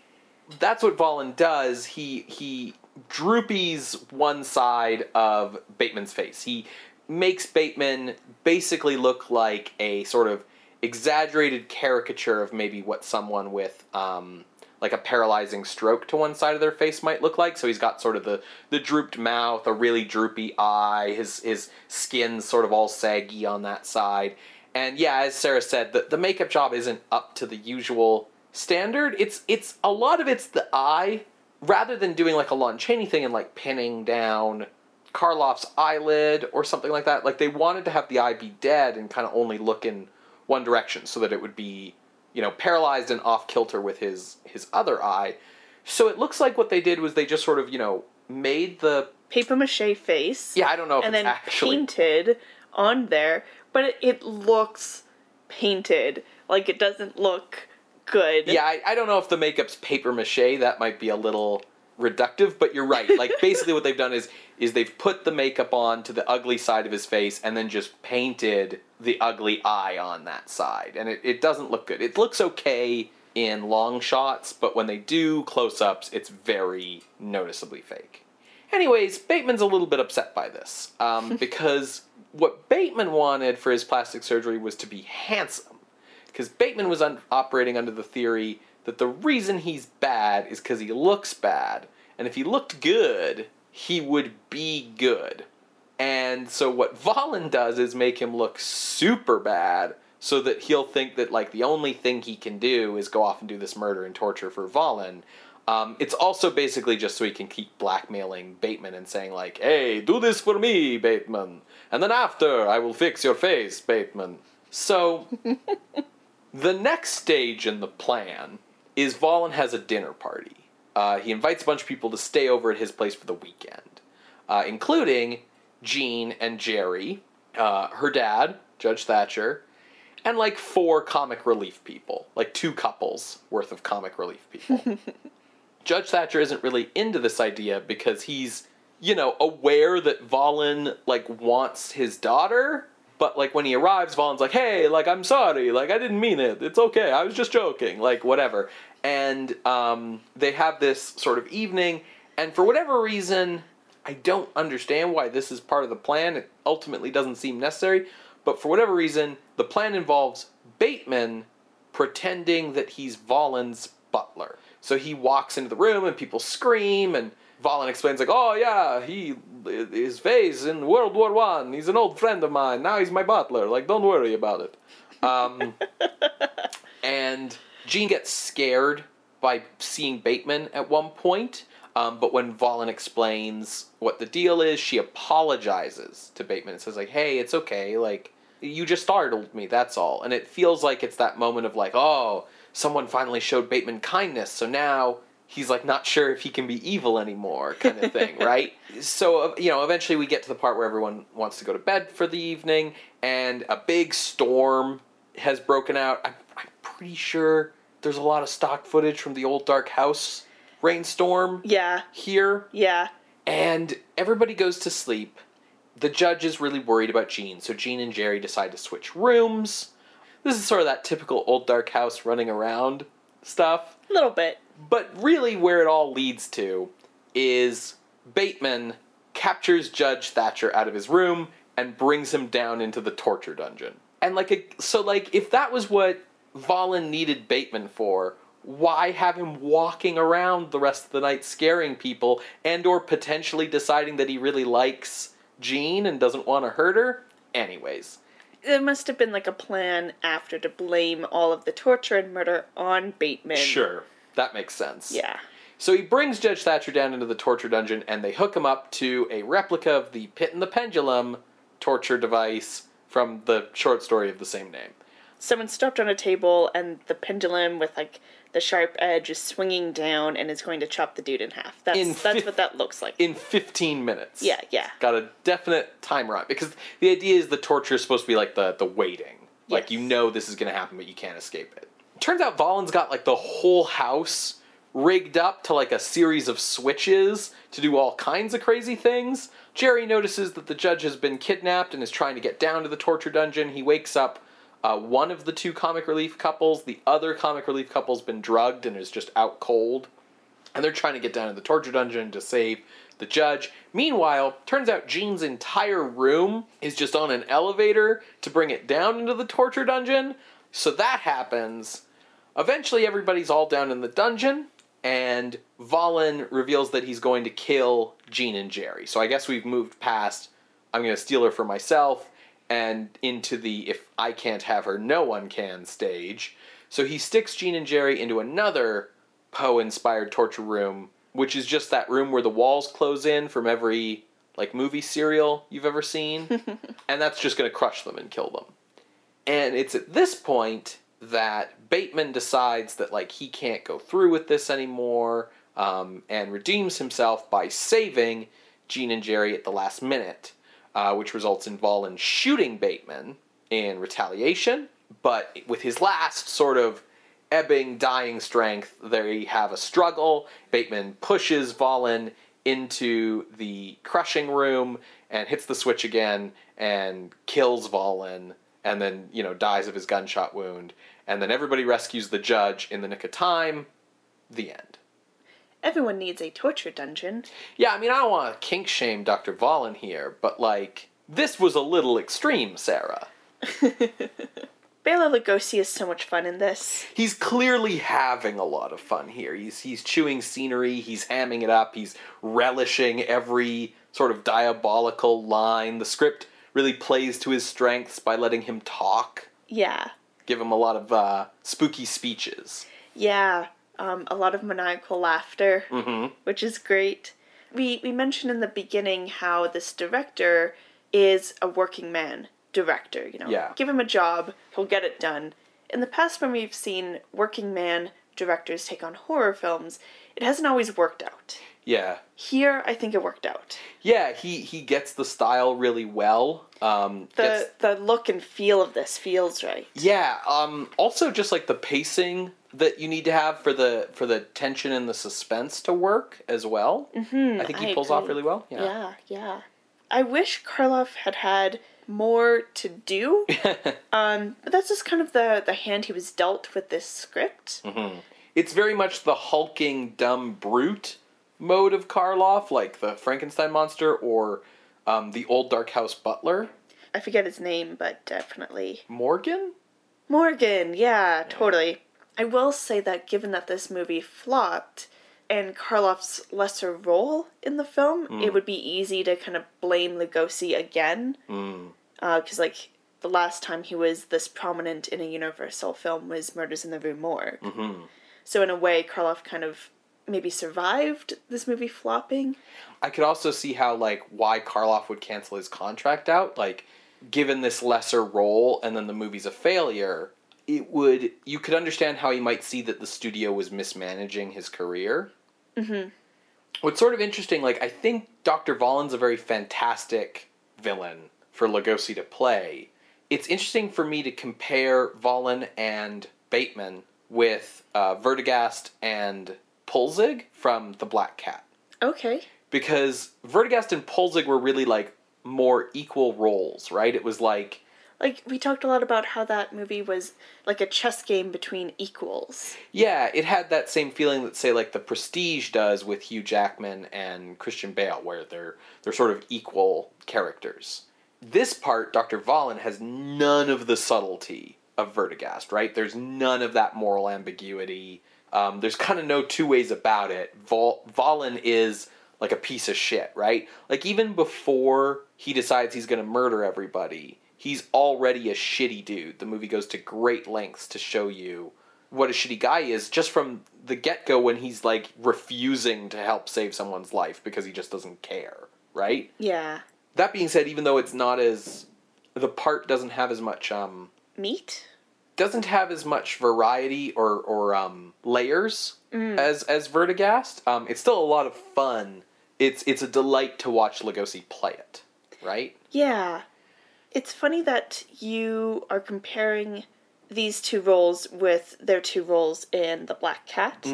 that's what Vollin does. He he droopies one side of Bateman's face. He makes Bateman basically look like a sort of exaggerated caricature of maybe what someone with um, like a paralyzing stroke to one side of their face might look like. So he's got sort of the the drooped mouth, a really droopy eye, his his skin's sort of all saggy on that side. And yeah, as Sarah said, the, the makeup job isn't up to the usual standard. It's it's a lot of it's the eye, rather than doing like a Lon Chaney thing and like pinning down Karloff's eyelid or something like that. Like they wanted to have the eye be dead and kind of only look in one direction so that it would be, you know, paralyzed and off kilter with his his other eye. So it looks like what they did was they just sort of, you know, made the Paper mache face. yeah, I don't know if and it's then actually painted on there, but it, it looks painted. Like it doesn't look good. Yeah, I, I don't know if the makeup's paper mache. That might be a little reductive, but you're right. Like basically, what they've done is is they've put the makeup on to the ugly side of his face, and then just painted the ugly eye on that side, and it, it doesn't look good. It looks okay in long shots, but when they do close ups, it's very noticeably fake. Anyways, Bateman's a little bit upset by this um, because what Bateman wanted for his plastic surgery was to be handsome because Bateman was un- operating under the theory that the reason he's bad is because he looks bad, and if he looked good, he would be good. And so what Vollin does is make him look super bad, so that he'll think that like the only thing he can do is go off and do this murder and torture for Vollin. Um, it's also basically just so he can keep blackmailing Bateman and saying like, "Hey, do this for me, Bateman, and then after I will fix your face, Bateman." So the next stage in the plan is Vollin has a dinner party. Uh, he invites a bunch of people to stay over at his place for the weekend, uh, including Jean and Jerry, uh, her dad, Judge Thatcher, and like four comic relief people, like two couples worth of comic relief people. Judge Thatcher isn't really into this idea because he's, you know, aware that Vollin like wants his daughter, but like when he arrives, Vollin's like, "Hey, like I'm sorry, like I didn't mean it. It's okay. I was just joking. Like whatever." And um, they have this sort of evening, and for whatever reason, I don't understand why this is part of the plan. It ultimately doesn't seem necessary, but for whatever reason, the plan involves Bateman pretending that he's Vollin's butler. So he walks into the room and people scream and Vollin explains like, "Oh yeah, he his face in World War One. He's an old friend of mine. Now he's my butler. Like, don't worry about it." Um, and Jean gets scared by seeing Bateman at one point. Um, but when Vollin explains what the deal is, she apologizes to Bateman and says like, "Hey, it's okay. Like, you just startled me. That's all." And it feels like it's that moment of like, "Oh, someone finally showed Bateman kindness, so now." He's like not sure if he can be evil anymore, kind of thing, right? So uh, you know, eventually we get to the part where everyone wants to go to bed for the evening, and a big storm has broken out. I'm, I'm pretty sure there's a lot of stock footage from the old Dark House rainstorm Yeah. here, Yeah. and everybody goes to sleep. The judge is really worried about Jean, so Jean and Jerry decide to switch rooms. This is sort of that typical old Dark House running around stuff. A little bit. But really, where it all leads to is Bateman captures Judge Thatcher out of his room and brings him down into the torture dungeon. And like, a, so like, if that was what Vollin needed Bateman for, why have him walking around the rest of the night scaring people and or potentially deciding that he really likes Jean and doesn't want to hurt her? Anyways, There must have been like a plan after to blame all of the torture and murder on Bateman. sure, that makes sense. Yeah. So he brings Judge Thatcher down into the torture dungeon and they hook him up to a replica of the Pit and the Pendulum torture device from the short story of the same name. Someone stopped on a table and the pendulum with like the sharp edge is swinging down and is going to chop the dude in half. That's In that's what that looks like. In 15 minutes. yeah, yeah. Got a definite timer on it, because the idea is the torture is supposed to be like the, the waiting. Like Yes. you know this is going to happen, but you can't escape it. Turns out Vollin's got like the whole house rigged up to like a series of switches to do all kinds of crazy things. Jerry notices that the judge has been kidnapped and is trying to get down to the torture dungeon. He wakes up uh, one of the two comic relief couples. The other comic relief couple's been drugged and is just out cold. And they're trying to get down to the torture dungeon to save the judge. Meanwhile, turns out Jean's entire room is just on an elevator to bring it down into the torture dungeon. So that happens. Eventually, everybody's all down in the dungeon, and Vollin reveals that he's going to kill Jean and Jerry. So I guess we've moved past I'm going to steal her for myself and into the if I can't have her, no one can stage. So he sticks Jean and Jerry into another Poe inspired torture room, which is just that room where the walls close in from every like movie serial you've ever seen. and that's just going to crush them and kill them. And it's at this point that Bateman decides that like he can't go through with this anymore um, and redeems himself by saving Jean and Jerry at the last minute uh, which results in Vollin shooting Bateman in retaliation. But with his last sort of ebbing, dying strength, they have a struggle. Bateman pushes Vollin into the crushing room and hits the switch again and kills Vollin and then, you know, dies of his gunshot wound. And then everybody rescues the judge in the nick of time. The end. Everyone needs a torture dungeon. Yeah, I mean, I don't want to kink shame Dr. Vollin here, but like, this was a little extreme, Sarah. Bela Lugosi is so much fun in this. He's clearly having a lot of fun here. He's he's chewing scenery, he's hamming it up, he's relishing every sort of diabolical line. The script really plays to his strengths by letting him talk. Yeah. Give him a lot of uh, spooky speeches. Yeah, um, a lot of maniacal laughter, Mm-hmm. which is great. We we mentioned in the beginning how this director is a working man director. You know, Yeah. give him a job, he'll get it done. In the past, when we've seen working man directors take on horror films, it hasn't always worked out. Yeah. Here, I think it worked out. Yeah, he, he gets the style really well. Um, The gets- the look and feel of this feels right. Yeah. Um, also, just like the pacing that you need to have for the for the tension and the suspense to work as well. Mm-hmm, I think he I pulls off really well. Yeah, yeah. I wish Karloff had had more to do. um, but that's just kind of the the hand he was dealt with this script. it's very much the hulking dumb brute mode of Karloff, like the Frankenstein monster or um, the old Dark House Butler. I forget his name, but definitely Morgan. Morgan. Yeah, totally. I will say that given that this movie flopped and Karloff's lesser role in the film, it mm. would be easy to kind of blame Lugosi again. Mm. Uh, because, like, the last time he was this prominent in a Universal film was Murders in the Rue Morgue. Mm-hmm. So, in a way, Karloff kind of maybe survived this movie flopping. I could also see how like why Karloff would cancel his contract out. Like, given this lesser role and then the movie's a failure, it would you could understand how he might see that the studio was mismanaging his career. Mm-hmm. What's sort of interesting, like I think Dr. Vollin's a very fantastic villain for Lugosi to play. It's interesting for me to compare Vollin and Bateman with uh, Werdegast and Poelzig from The Black Cat Okay. because Werdegast and Poelzig were really like more equal roles, right? It was like Like, we talked a lot about how that movie was like a chess game between equals. yeah, it had that same feeling that say like The Prestige does with Hugh Jackman and Christian Bale where they're they're sort of equal characters. This part Dr. Vollin has none of the subtlety of Werdegast, right? There's none of that moral ambiguity. Um, there's kind of no two ways about it. Vol- Vollin is like a piece of shit, right? Like even before he decides he's going to murder everybody, he's already a shitty dude. The movie goes to great lengths to show you what a shitty guy is just from the get-go when he's like refusing to help save someone's life because he just doesn't care, right? Yeah. That being said, even though it's not as the part doesn't have as much um Meat? doesn't have as much variety or or um, layers as as Werdegast. Um, it's still a lot of fun. It's it's a delight to watch Lugosi play it, right? Yeah. It's funny that you are comparing these two roles with their two roles in The Black Cat.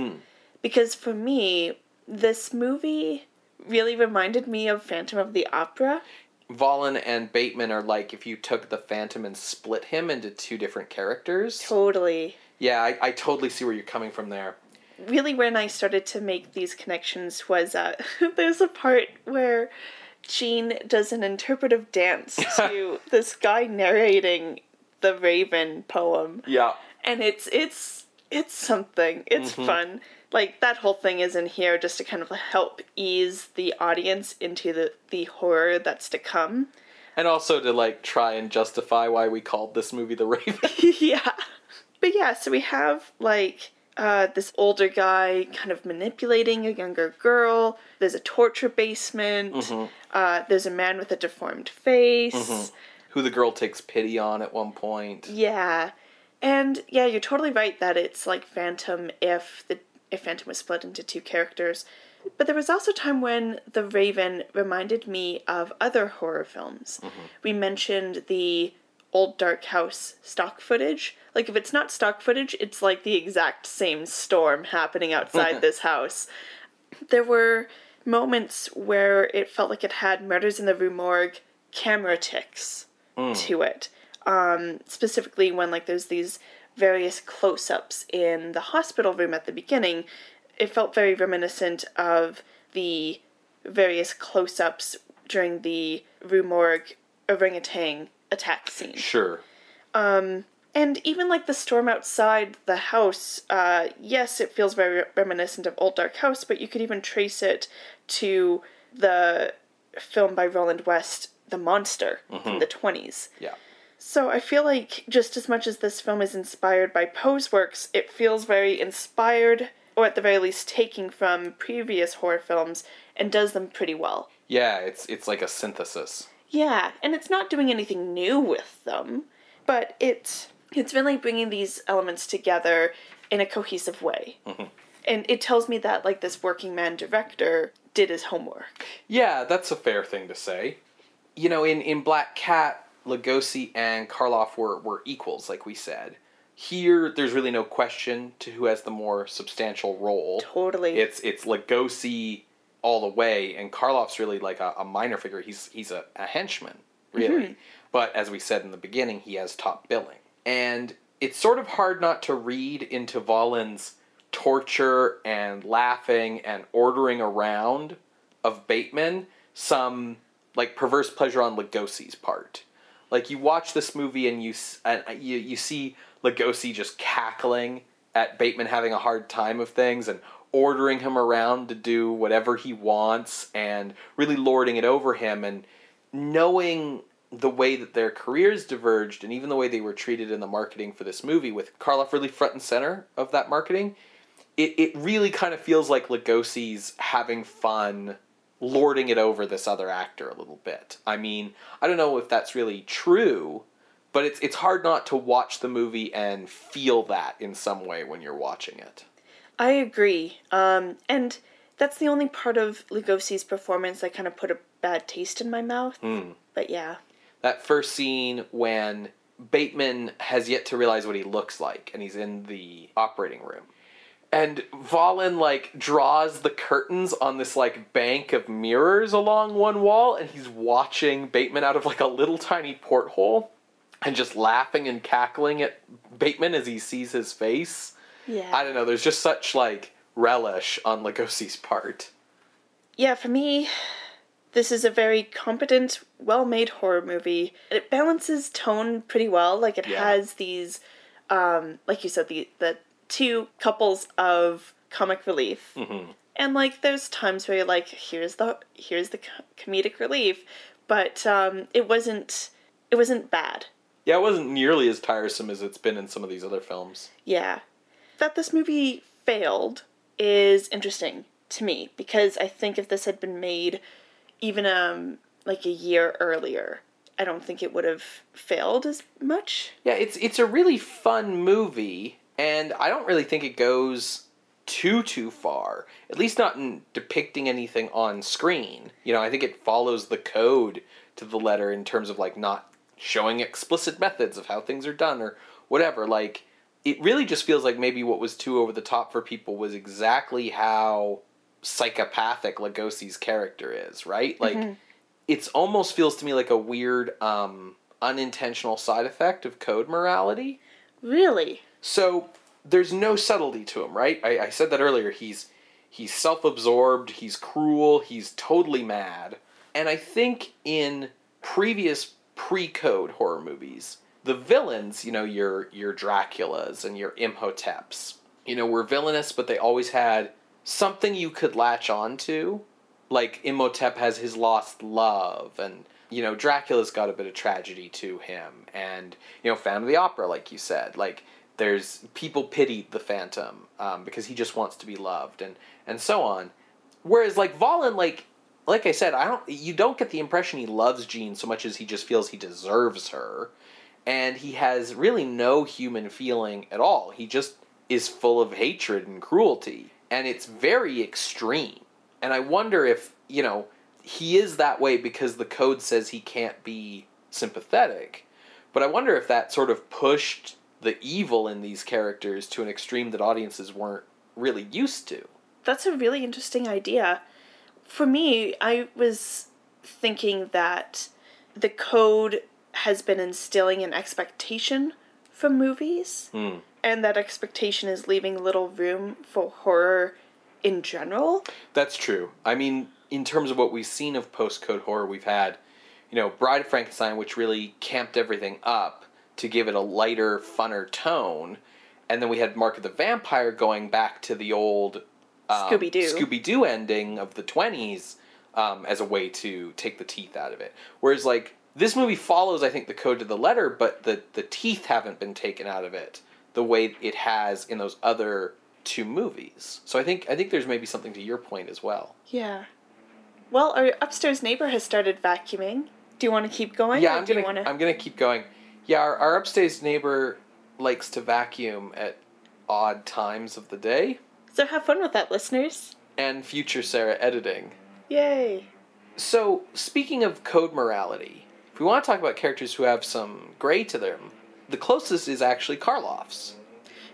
Because for me, this movie really reminded me of Phantom of the Opera. Vollin and Bateman are like if you took the Phantom and split him into two different characters. Totally. Yeah, I, I totally see where you're coming from there. Really, when I started to make these connections was uh, there's a part where Jean does an interpretive dance to this guy narrating the Raven poem. Yeah. And it's it's it's something. It's mm-hmm. fun. Like that whole thing is in here just to kind of help ease the audience into the the horror that's to come. And also to like try and justify why we called this movie The Raven. yeah. But yeah, so we have like uh, this older guy kind of manipulating a younger girl. There's a torture basement. Uh, there's a man with a deformed face. who the girl takes pity on at one point. Yeah. And yeah, you're totally right that it's like Phantom if the if Phantom was split into two characters. But there was also a time when The Raven reminded me of other horror films. We mentioned the old dark house stock footage. Like if it's not stock footage, it's like the exact same storm happening outside this house. There were moments where it felt like it had Murders in the Rue Morgue camera ticks to it. Um, specifically when like there's these various close-ups in the hospital room at the beginning, it felt very reminiscent of the various close-ups during the Rue Morgue orangutan attack scene. Sure. And even like the storm outside the house, uh, yes, it feels very reminiscent of Old Dark House, but you could even trace it to the film by Roland West, The Monster, from the 20s. Yeah. So I feel like just as much as this film is inspired by Poe's works, it feels very inspired, or at the very least taking from previous horror films, and does them pretty well. Yeah, it's it's like a synthesis. Yeah, and it's not doing anything new with them, but it's it's really bringing these elements together in a cohesive way. Mm-hmm. And it tells me that like this working man director did his homework. Yeah, that's a fair thing to say. You know, in, in Black Cat, Lugosi and Karloff were, were equals, like we said. Here, there's really no question to who has the more substantial role. Totally. It's it's Lugosi all the way, and Karloff's really like a, a minor figure. He's he's a, a henchman, really. Mm-hmm. But as we said in the beginning, he has top billing. And it's sort of hard not to read into Vollin's torture and laughing and ordering around of Bateman some like perverse pleasure on Lugosi's part. Like you watch this movie and you and you you see Lugosi just cackling at Bateman having a hard time of things and ordering him around to do whatever he wants and really lording it over him and knowing the way that their careers diverged and even the way they were treated in the marketing for this movie with Karloff really front and center of that marketing it, it really kind of feels like Lugosi's having fun lording it over this other actor a little bit. I mean, I don't know if that's really true, but it's it's hard not to watch the movie and feel that in some way when you're watching it. I agree. Um, and that's the only part of Lugosi's performance that kind of put a bad taste in my mouth. But yeah. That first scene when Bateman has yet to realize what he looks like and he's in the operating room. And Vollin like draws the curtains on this like bank of mirrors along one wall and he's watching Bateman out of like a little tiny porthole and just laughing and cackling at Bateman as he sees his face. Yeah. I don't know, there's just such like relish on Lugosi's part. Yeah, for me, this is a very competent, well made horror movie. It balances tone pretty well. Like, it Yeah. has these, um, like you said, the, the two couples of comic relief. Mm-hmm. And, like, there's times where you're like, here's the, here's the comedic relief. But, um, it wasn't, it wasn't bad. Yeah, it wasn't nearly as tiresome as it's been in some of these other films. Yeah. That this movie failed is interesting to me because I think if this had been made even um like a year earlier, I don't think it would have failed as much. Yeah, it's it's a really fun movie, and I don't really think it goes too too far. At least not in depicting anything on screen. You know, I think it follows the code to the letter in terms of like not showing explicit methods of how things are done or whatever. Like it really just feels like maybe what was too over the top for people was exactly how psychopathic Lugosi's character is, right? Like it's almost feels to me like a weird um unintentional side effect of code morality. Really? So there's no subtlety to him, right? I, I said that earlier. He's he's self-absorbed. He's cruel. He's totally mad. And I think in previous pre-code horror movies, the villains, you know, your your Draculas and your Imhoteps, you know, were villainous, but they always had something you could latch on to. Like Imhotep has his lost love, and you know, Dracula's got a bit of tragedy to him, and you know, Phantom of the Opera, like you said, like there's people pitied the Phantom um, because he just wants to be loved, and and so on. Whereas like Vollin, like like I said, I don't you don't get the impression he loves Jean so much as he just feels he deserves her and he has really no human feeling at all. He just is full of hatred and cruelty, and it's very extreme. And I wonder if, you know, he is that way because the code says he can't be sympathetic. But I wonder if that sort of pushed the evil in these characters to an extreme that audiences weren't really used to. That's a really interesting idea. For me, I was thinking that the code has been instilling an expectation from movies, Mm. and that expectation is leaving little room for horror in general. That's true. I mean, in terms of what we've seen of post code horror, we've had, you know, Bride of Frankenstein, which really camped everything up to give it a lighter, funner tone. And then we had Mark of the Vampire going back to the old um, Scooby-Doo. Scooby Doo ending of the 20s um, as a way to take the teeth out of it. Whereas, like, this movie follows, I think, the code to the letter, but the, the teeth haven't been taken out of it the way it has in those other two movies. So I think I think there's maybe something to your point as well. Yeah. Well, our upstairs neighbor has started vacuuming. Do you want to keep going? yeah, I'm gonna to? I'm gonna keep going. Yeah, our, our upstairs neighbor likes to vacuum at odd times of the day, So have fun with that, listeners. and future Sarah editing. Yay. So speaking of code morality, if we want to talk about characters who have some gray to them, the closest is actually Karloff's.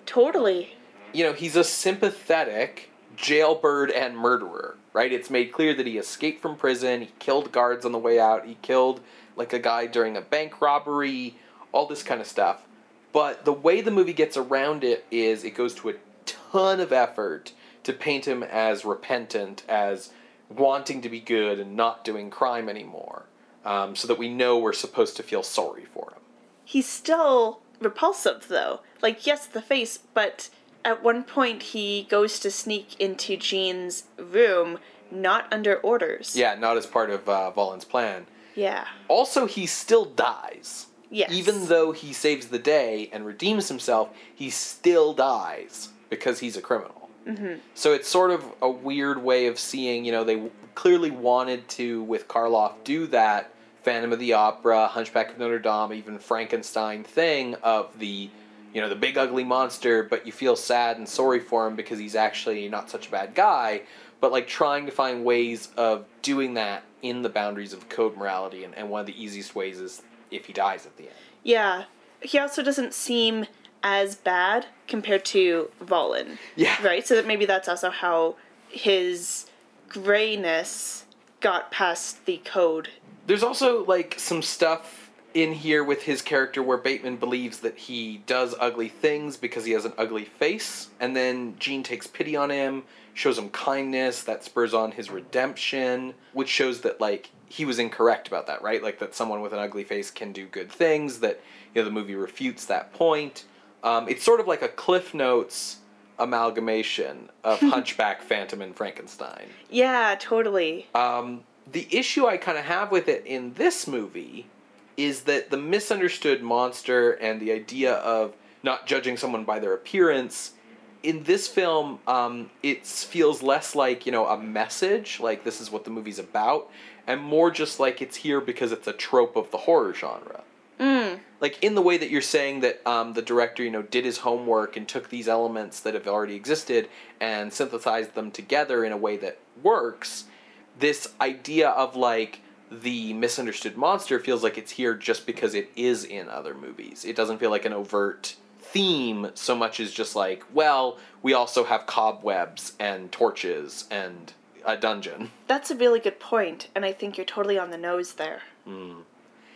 Totally. you know, he's a sympathetic jailbird and murderer, right? It's made clear that he escaped from prison, he killed guards on the way out, he killed like a guy during a bank robbery, all this kind of stuff. But the way the movie gets around it is it goes to a ton of effort to paint him as repentant, as wanting to be good and not doing crime anymore, um, so that we know we're supposed to feel sorry for him. He's still repulsive, though. Like, yes, the face, but at one point he goes to sneak into Jean's room, not under orders. Yeah, not as part of uh, Vollin's plan. Yeah. Also, he still dies. Yes. Even though he saves the day and redeems himself, he still dies because he's a criminal. Mm-hmm. So it's sort of a weird way of seeing, you know, they clearly wanted to, with Karloff, do that Phantom of the Opera, Hunchback of Notre Dame, even Frankenstein thing of the, you know, the big ugly monster, but you feel sad and sorry for him because he's actually not such a bad guy. But like trying to find ways of doing that in the boundaries of code morality, and, and one of the easiest ways is if he dies at the end. Yeah. He also doesn't seem as bad compared to Vollin. Yeah. Right? So that maybe that's also how his grayness got past the code. There's also like some stuff in here with his character where Bateman believes that he does ugly things because he has an ugly face, and then Jean takes pity on him, shows him kindness, that spurs on his redemption, which shows that like he was incorrect about that, right? Like that someone with an ugly face can do good things. That you know the movie refutes that point. Um, it's sort of like a Cliff Notes amalgamation of Hunchback, Phantom, and Frankenstein. Yeah, totally. Um, the issue I kind of have with it in this movie is that the misunderstood monster and the idea of not judging someone by their appearance in this film um, it feels less like you know a message like this is what the movie's about and more just like it's here because it's a trope of the horror genre Mm. Like in the way that you're saying that um, the director you know did his homework and took these elements that have already existed and synthesized them together in a way that works this idea of like the misunderstood monster feels like it's here just because it is in other movies. It doesn't feel like an overt theme so much as just like well we also have cobwebs and torches and a dungeon. That's a really good point, and I think you're totally on the nose there.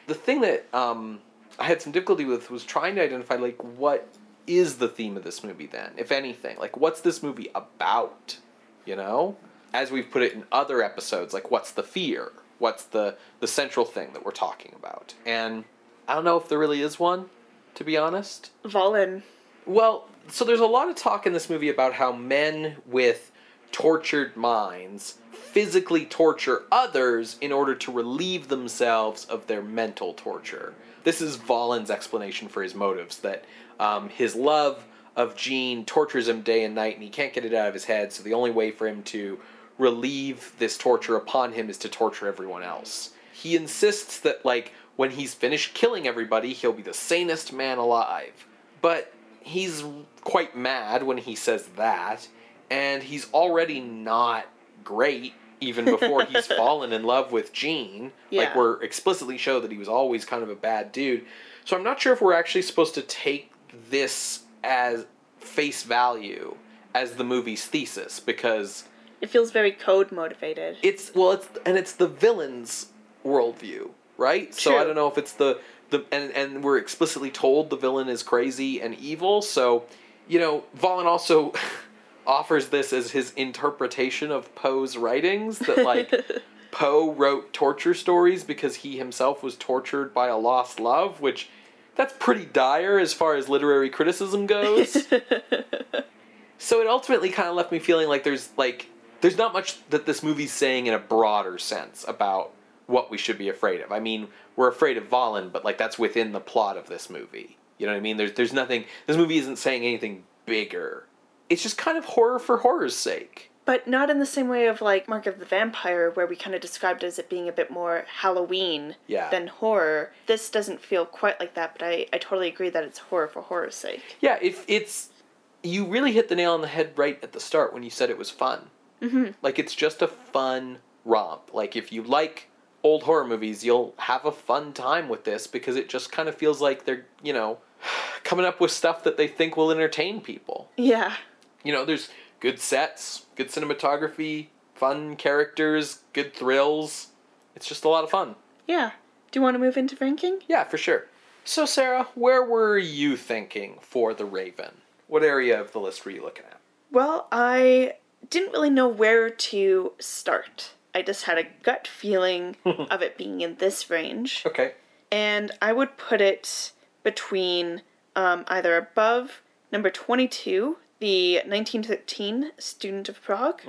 the thing that um, I had some difficulty with was trying to identify like what is the theme of this movie then, if anything. Like what's this movie about? You know? As we've put it in other episodes, like what's the fear? What's the the central thing that we're talking about? And I don't know if there really is one. to be honest. Vollin. Well, so there's a lot of talk in this movie about how men with tortured minds physically torture others in order to relieve themselves of their mental torture. This is Vollin's explanation for his motives that um, his love of Jean tortures him day and night and he can't get it out of his head, so the only way for him to relieve this torture upon him is to torture everyone else. He insists that, like, when he's finished killing everybody, he'll be the sanest man alive. But he's quite mad when he says that, and he's already not great even before he's fallen in love with Jean. Like we're explicitly show that he was always kind of a bad dude. So I'm not sure if we're actually supposed to take this as face value as the movie's thesis because It feels very code motivated. it's well it's and it's the villain's worldview, right? So I don't know if it's the the and and we're explicitly told the villain is crazy and evil. So you know, Vollin also offers this as his interpretation of Poe's writings that like Poe wrote torture stories because he himself was tortured by a lost love, which that's pretty dire as far as literary criticism goes. so it ultimately kind of left me feeling like there's like there's not much that this movie's saying in a broader sense about what we should be afraid of. I mean, we're afraid of Vollin, but like that's within the plot of this movie. You know what I mean? There's there's nothing. This movie isn't saying anything bigger. It's just kind of horror for horror's sake. But not in the same way of like Mark of the Vampire, where we kind of described it as it being a bit more Halloween Yeah. than horror. This doesn't feel quite like that, but I, I totally agree that it's horror for horror's sake. Yeah, if it's you really hit the nail on the head right at the start when you said it was fun. Mm-hmm. Like it's just a fun romp. Like if you like old horror movies, you'll have a fun time with this because it just kind of feels like they're you know coming up with stuff that they think will entertain people. Yeah. You know, there's good sets, good cinematography, fun characters, good thrills. It's just a lot of fun. Yeah. Do you want to move into ranking? Yeah, for sure. So, Sarah, where were you thinking for The Raven? What area of the list were you looking at? Well, I didn't really know where to start. I just had a gut feeling of it being in this range. Okay. and I would put it between um, either above number 22, the 1913 Student of Prague,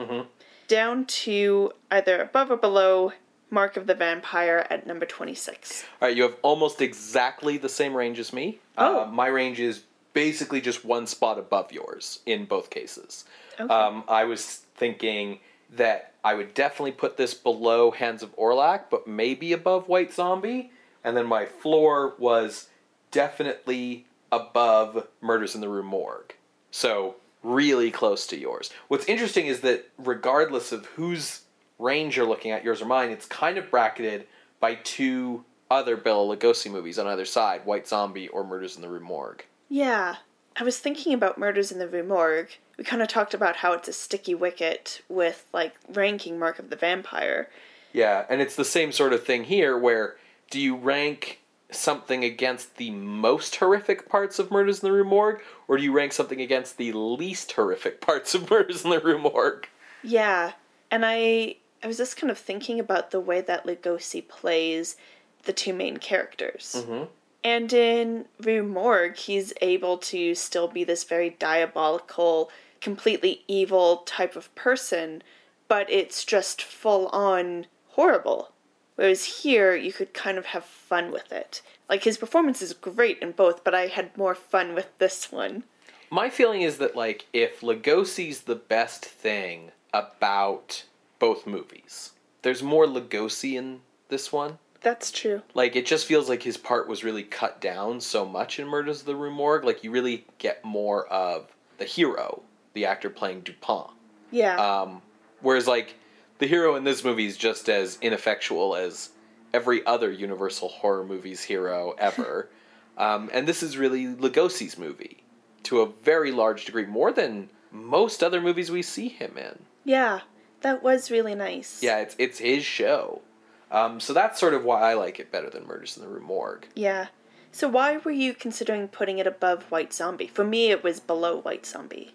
down to either above or below Mark of the Vampire at number 26. All right, you have almost exactly the same range as me. Oh. Uh, my range is basically just one spot above yours in both cases. Okay. Um, I was thinking that I would definitely put this below Hands of Orlac, but maybe above White Zombie. And then my floor was definitely above Murders in the Rue Morgue. So really close to yours. What's interesting is that regardless of whose range you're looking at, yours or mine, it's kind of bracketed by two other Bela Lugosi movies on either side, White Zombie or Murders in the Rue Morgue. Yeah, I was thinking about Murders in the Rue Morgue. We kind of talked about how it's a sticky wicket with, like, ranking Mark of the Vampire. Yeah, and it's the same sort of thing here where do you rank something against the most horrific parts of Murders in the Rue Morgue, or do you rank something against the least horrific parts of Murders in the Rue Morgue? Yeah, and I I was just kind of thinking about the way that Lugosi plays the two main characters. Mhm. And in Rue Morgue, he's able to still be this very diabolical, completely evil type of person, but it's just full on horrible. Whereas here, you could kind of have fun with it. Like, his performance is great in both, but I had more fun with this one. My feeling is that like if Lugosi's the best thing about both movies, there's more Lugosi in this one. That's true. Like it just feels like his part was really cut down so much in Murders of the Rue Morgue. Like you really get more of the hero, the actor playing Dupont. Yeah. Um, whereas like the hero in this movie is just as ineffectual as every other Universal horror movie's hero ever. um, and this is really Lugosi's movie to a very large degree, more than most other movies we see him in. yeah, that was really nice. Yeah, it's it's his show. Um, so that's sort of why I like it better than Murders in the Rue Morgue. Yeah. So why were you considering putting it above White Zombie? For me, it was below White Zombie.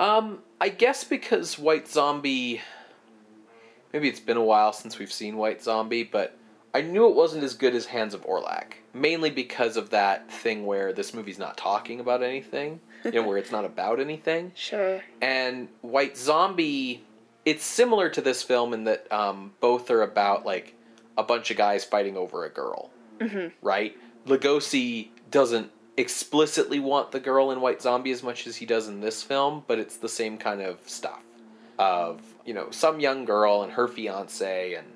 Um, I guess because White Zombie. Maybe it's been a while since we've seen White Zombie, but I knew it wasn't as good as Hands of Orlac, mainly because of that thing where this movie's not talking about anything, you know, where it's not about anything. Sure. And White Zombie, it's similar to this film in that um, both are about like a bunch of guys fighting over a girl, hmm right? Lugosi doesn't explicitly want the girl in White Zombie as much as he does in this film, but it's the same kind of stuff of you know some young girl and her fiance and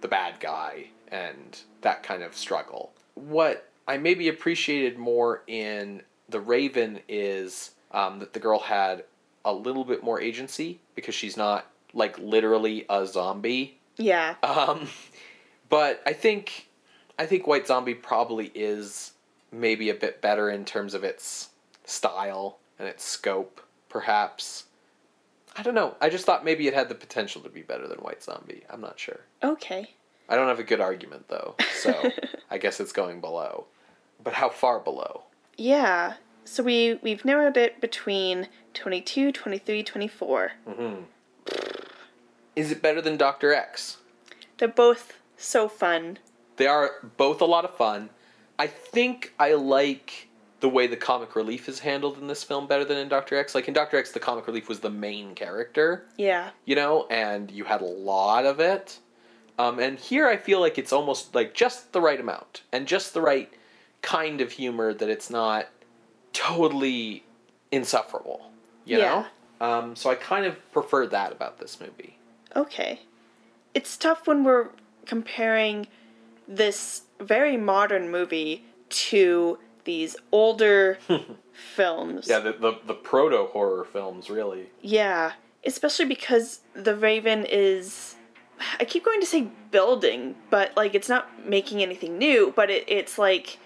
the bad guy and that kind of struggle. What I maybe appreciated more in The Raven is um, that the girl had a little bit more agency because she's not like literally a zombie. Yeah. Um, but I think I think White Zombie probably is maybe a bit better in terms of its style and its scope, perhaps. I don't know. I just thought maybe it had the potential to be better than White Zombie. I'm not sure. Okay. I don't have a good argument though, so I guess it's going below. But how far below? Yeah. So we we've narrowed it between 22, 23, 24. Mm-hmm. Is it better than Doctor X? They're both so fun. They are both a lot of fun. I think I like the way the comic relief is handled in this film better than in Doctor X. Like in Doctor X, the comic relief was the main character, Yeah. you know, and you had a lot of it. Um, and here I feel like it's almost like just the right amount and just the right kind of humor that it's not totally insufferable, you Yeah. know? Um, so I kind of prefer that about this movie. Okay. It's tough when we're comparing this very modern movie to these older films. Yeah, the, the, the proto horror films, really. Yeah, especially because The Raven is. I keep going to say building, but like it's not making anything new, but it, it's like.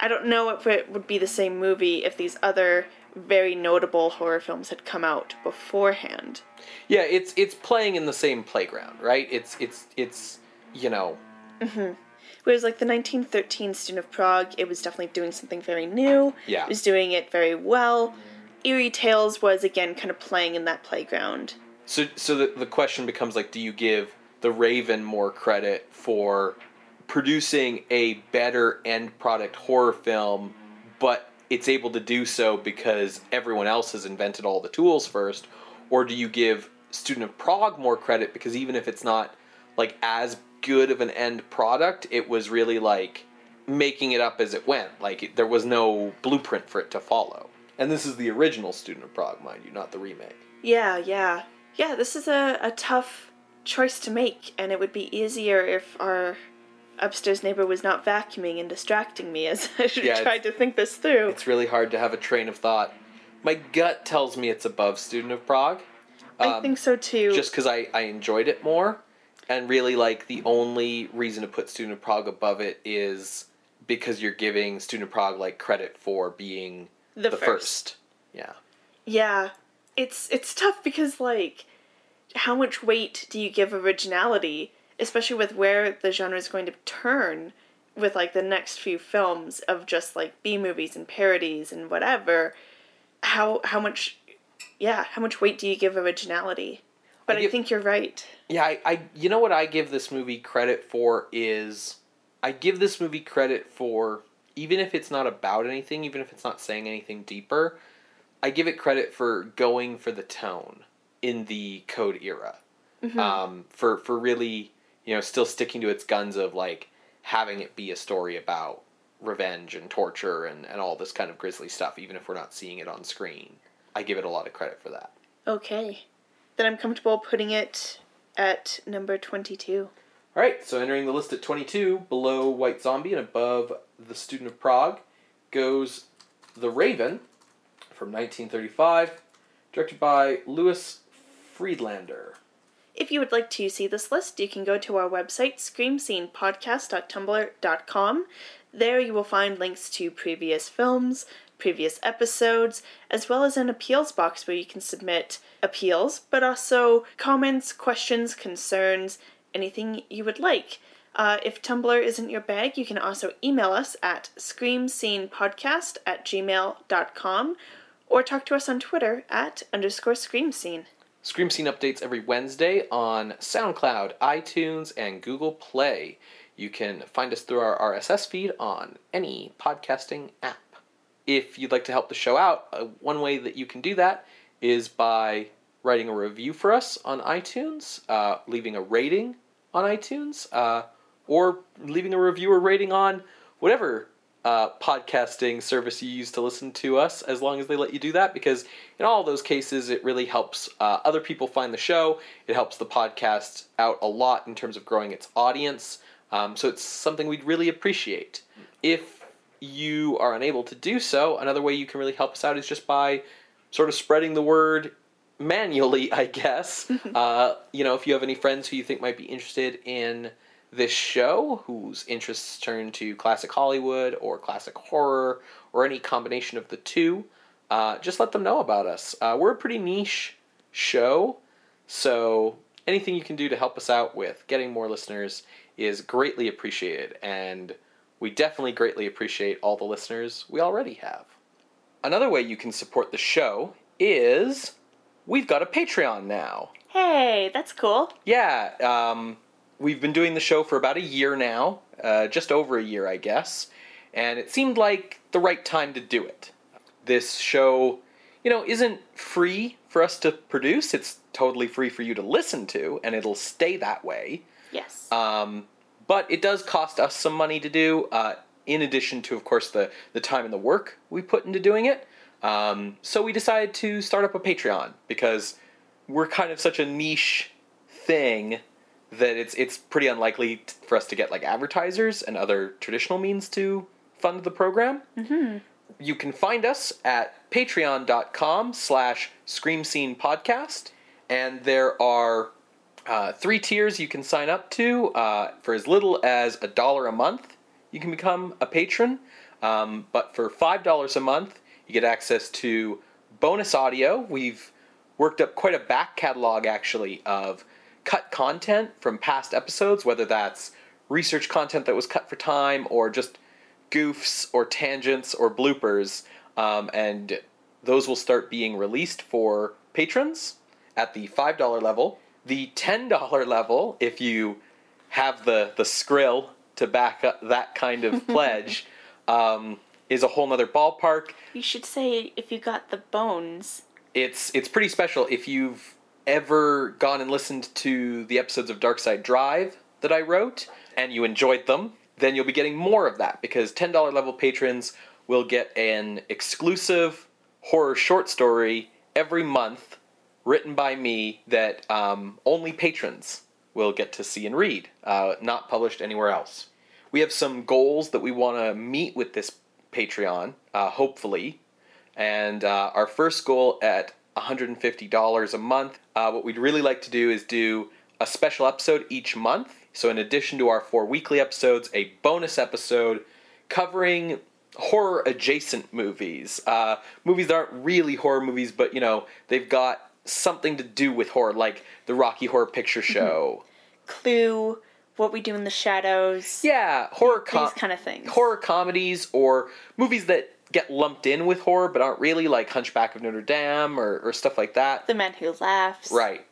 I don't know if it would be the same movie if these other very notable horror films had come out beforehand. Yeah, it's it's playing in the same playground, right? It's it's it's you know mm-hmm. Whereas, like the 1913 Student of Prague, it was definitely doing something very new. Yeah. It was doing it very well. Eerie Tales was, again, kind of playing in that playground. so so the the question becomes like, do you give the Raven more credit for producing a better end product horror film, but it's able to do so because everyone else has invented all the tools first, or do you give Student of Prague more credit because even if it's not like as good of an end product, it was really like making it up as it went. Like there was no blueprint for it to follow. And this is the original Student of Prague, mind you, not the remake. Yeah, yeah. Yeah, this is a, a tough choice to make, and it would be easier if our upstairs neighbor was not vacuuming and distracting me as I Yeah, tried to think this through. It's really hard to have a train of thought. My gut tells me it's above Student of Prague. I um, think so too. Just because I, I enjoyed it more. And really, like, the only reason to put Student of Prague above it is because you're giving Student of Prague, like, credit for being The the, first. first. Yeah. Yeah, it's it's tough because like, how much weight do you give originality, especially with where the genre is going to turn, with like the next few films of just like B movies and parodies and whatever. How how much, yeah, how much weight do you give originality? But I, give- think you're right. Yeah, I, I you know what I give this movie credit for is I give this movie credit for even if it's not about anything, even if it's not saying anything deeper, I give it credit for going for the tone in the code era. Um, for for really, you know, still sticking to its guns of like having it be a story about revenge and torture and, and all this kind of grisly stuff, even if we're not seeing it on screen. I give it a lot of credit for that. Okay, then I'm comfortable putting it at number twenty-two. All right, so entering the list at 22, below White Zombie and above The Student of Prague, goes The Raven from 1935, directed by Louis Friedlander. If you would like to see this list, you can go to our website, screamscenepodcast.tumblr.com. There you will find links to previous films, previous episodes, as well as an appeals box where you can submit appeals, but also comments, questions, concerns, anything you would like. Uh, if Tumblr isn't your bag, you can also email us at screamscenepodcast at gmail.com or talk to us on Twitter at underscore screamscene. Scream Scene updates every Wednesday on SoundCloud, iTunes, and Google Play. You can find us through our RSS feed on any podcasting app. If you'd like to help the show out, uh, one way that you can do that is by writing a review for us on iTunes, uh, leaving a rating on iTunes, uh, or leaving a review or rating on whatever uh, podcasting service you use to listen to us, as long as they let you do that, because in all those cases, it really helps uh, other people find the show. It helps the podcast out a lot in terms of growing its audience. Um, so it's something we'd really appreciate. If you are unable to do so, another way you can really help us out is just by sort of spreading the word manually, I guess. uh, you know, if you have any friends who you think might be interested in this show, whose interests turn to classic Hollywood or classic horror or any combination of the two, uh, just let them know about us. Uh, we're a pretty niche show, so anything you can do to help us out with getting more listeners is greatly appreciated, and we definitely greatly appreciate all the listeners we already have. Another way you can support the show is we've got a Patreon now. Hey, that's cool. Yeah, um, we've been doing the show for about a year now, uh, just over a year, I guess, and it seemed like the right time to do it. This show, you know, isn't free for us to produce. It's totally free for you to listen to, and it'll stay that way. Yes. Um, but it does cost us some money to do, uh, in addition to, of course, the, the time and the work we put into doing it. Um, so we decided to start up a Patreon because we're kind of such a niche thing that it's it's pretty unlikely t- for us to get like advertisers and other traditional means to fund the program. Mm-hmm. You can find us at patreon.com slash scream scene podcast and there are uh, three tiers you can sign up to uh, for as little as a dollar a month you can become a patron um, but for five dollars a month you get access to bonus audio we've worked up quite a back catalog actually of cut content from past episodes, whether that's research content that was cut for time or just goofs or tangents or bloopers. Um, and those will start being released for patrons at the $5 level. The $10 level, if you have the, the skrill to back up that kind of pledge, um, is a whole nother ballpark. You should say if you got the bones. It's it's pretty special if you've ever gone and listened to the episodes of Dark Side Drive that I wrote and you enjoyed them, then you'll be getting more of that because $10 level patrons will get an exclusive horror short story every month written by me that um, only patrons will get to see and read, uh, not published anywhere else. We have some goals that we want to meet with this Patreon, uh, hopefully. And uh, our first goal at $150 a month. Uh, what we'd really like to do is do a special episode each month. So, in addition to our four weekly episodes, a bonus episode covering horror adjacent movies. Uh, movies that aren't really horror movies, but you know, they've got something to do with horror, like the Rocky Horror Picture mm-hmm. Show. Clue, What We Do in the Shadows. Yeah, horror com- These kind of things. horror comedies or movies that get lumped in with horror but aren't really like Hunchback of Notre Dame or, or stuff like that. The Man Who Laughs. Right.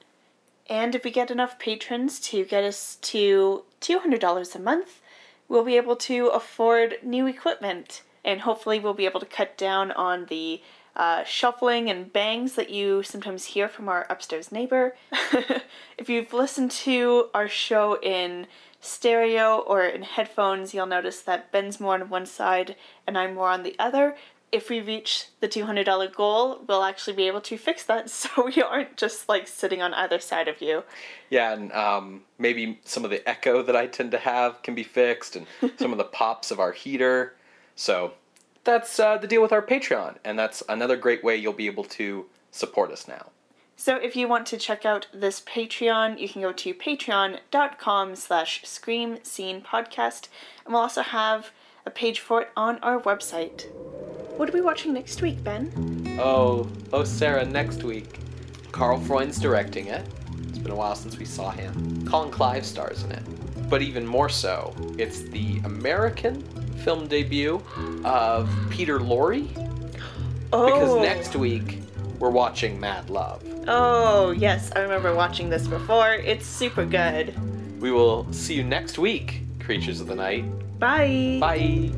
And if we get enough patrons to get us to $200 a month, we'll be able to afford new equipment. And hopefully, we'll be able to cut down on the uh, shuffling and bangs that you sometimes hear from our upstairs neighbor. if you've listened to our show in stereo or in headphones, you'll notice that Ben's more on one side and I'm more on the other. If we reach the $200 goal, we'll actually be able to fix that so we aren't just like sitting on either side of you. Yeah, and um, maybe some of the echo that I tend to have can be fixed, and some of the pops of our heater. So that's uh, the deal with our Patreon, and that's another great way you'll be able to support us now. So if you want to check out this Patreon, you can go to patreon.com slash scream scene podcast, and we'll also have a page for it on our website. What are we watching next week, Ben? Oh, oh, Sarah, next week. Karl Freund's directing it. It's been a while since we saw him. Colin Clive stars in it. But even more so, it's the American film debut of Peter Lorre. Oh, Because next week, we're watching Mad Love. Oh, yes, I remember watching this before. It's super good. We will see you next week. Creatures of the Night. Bye. Bye.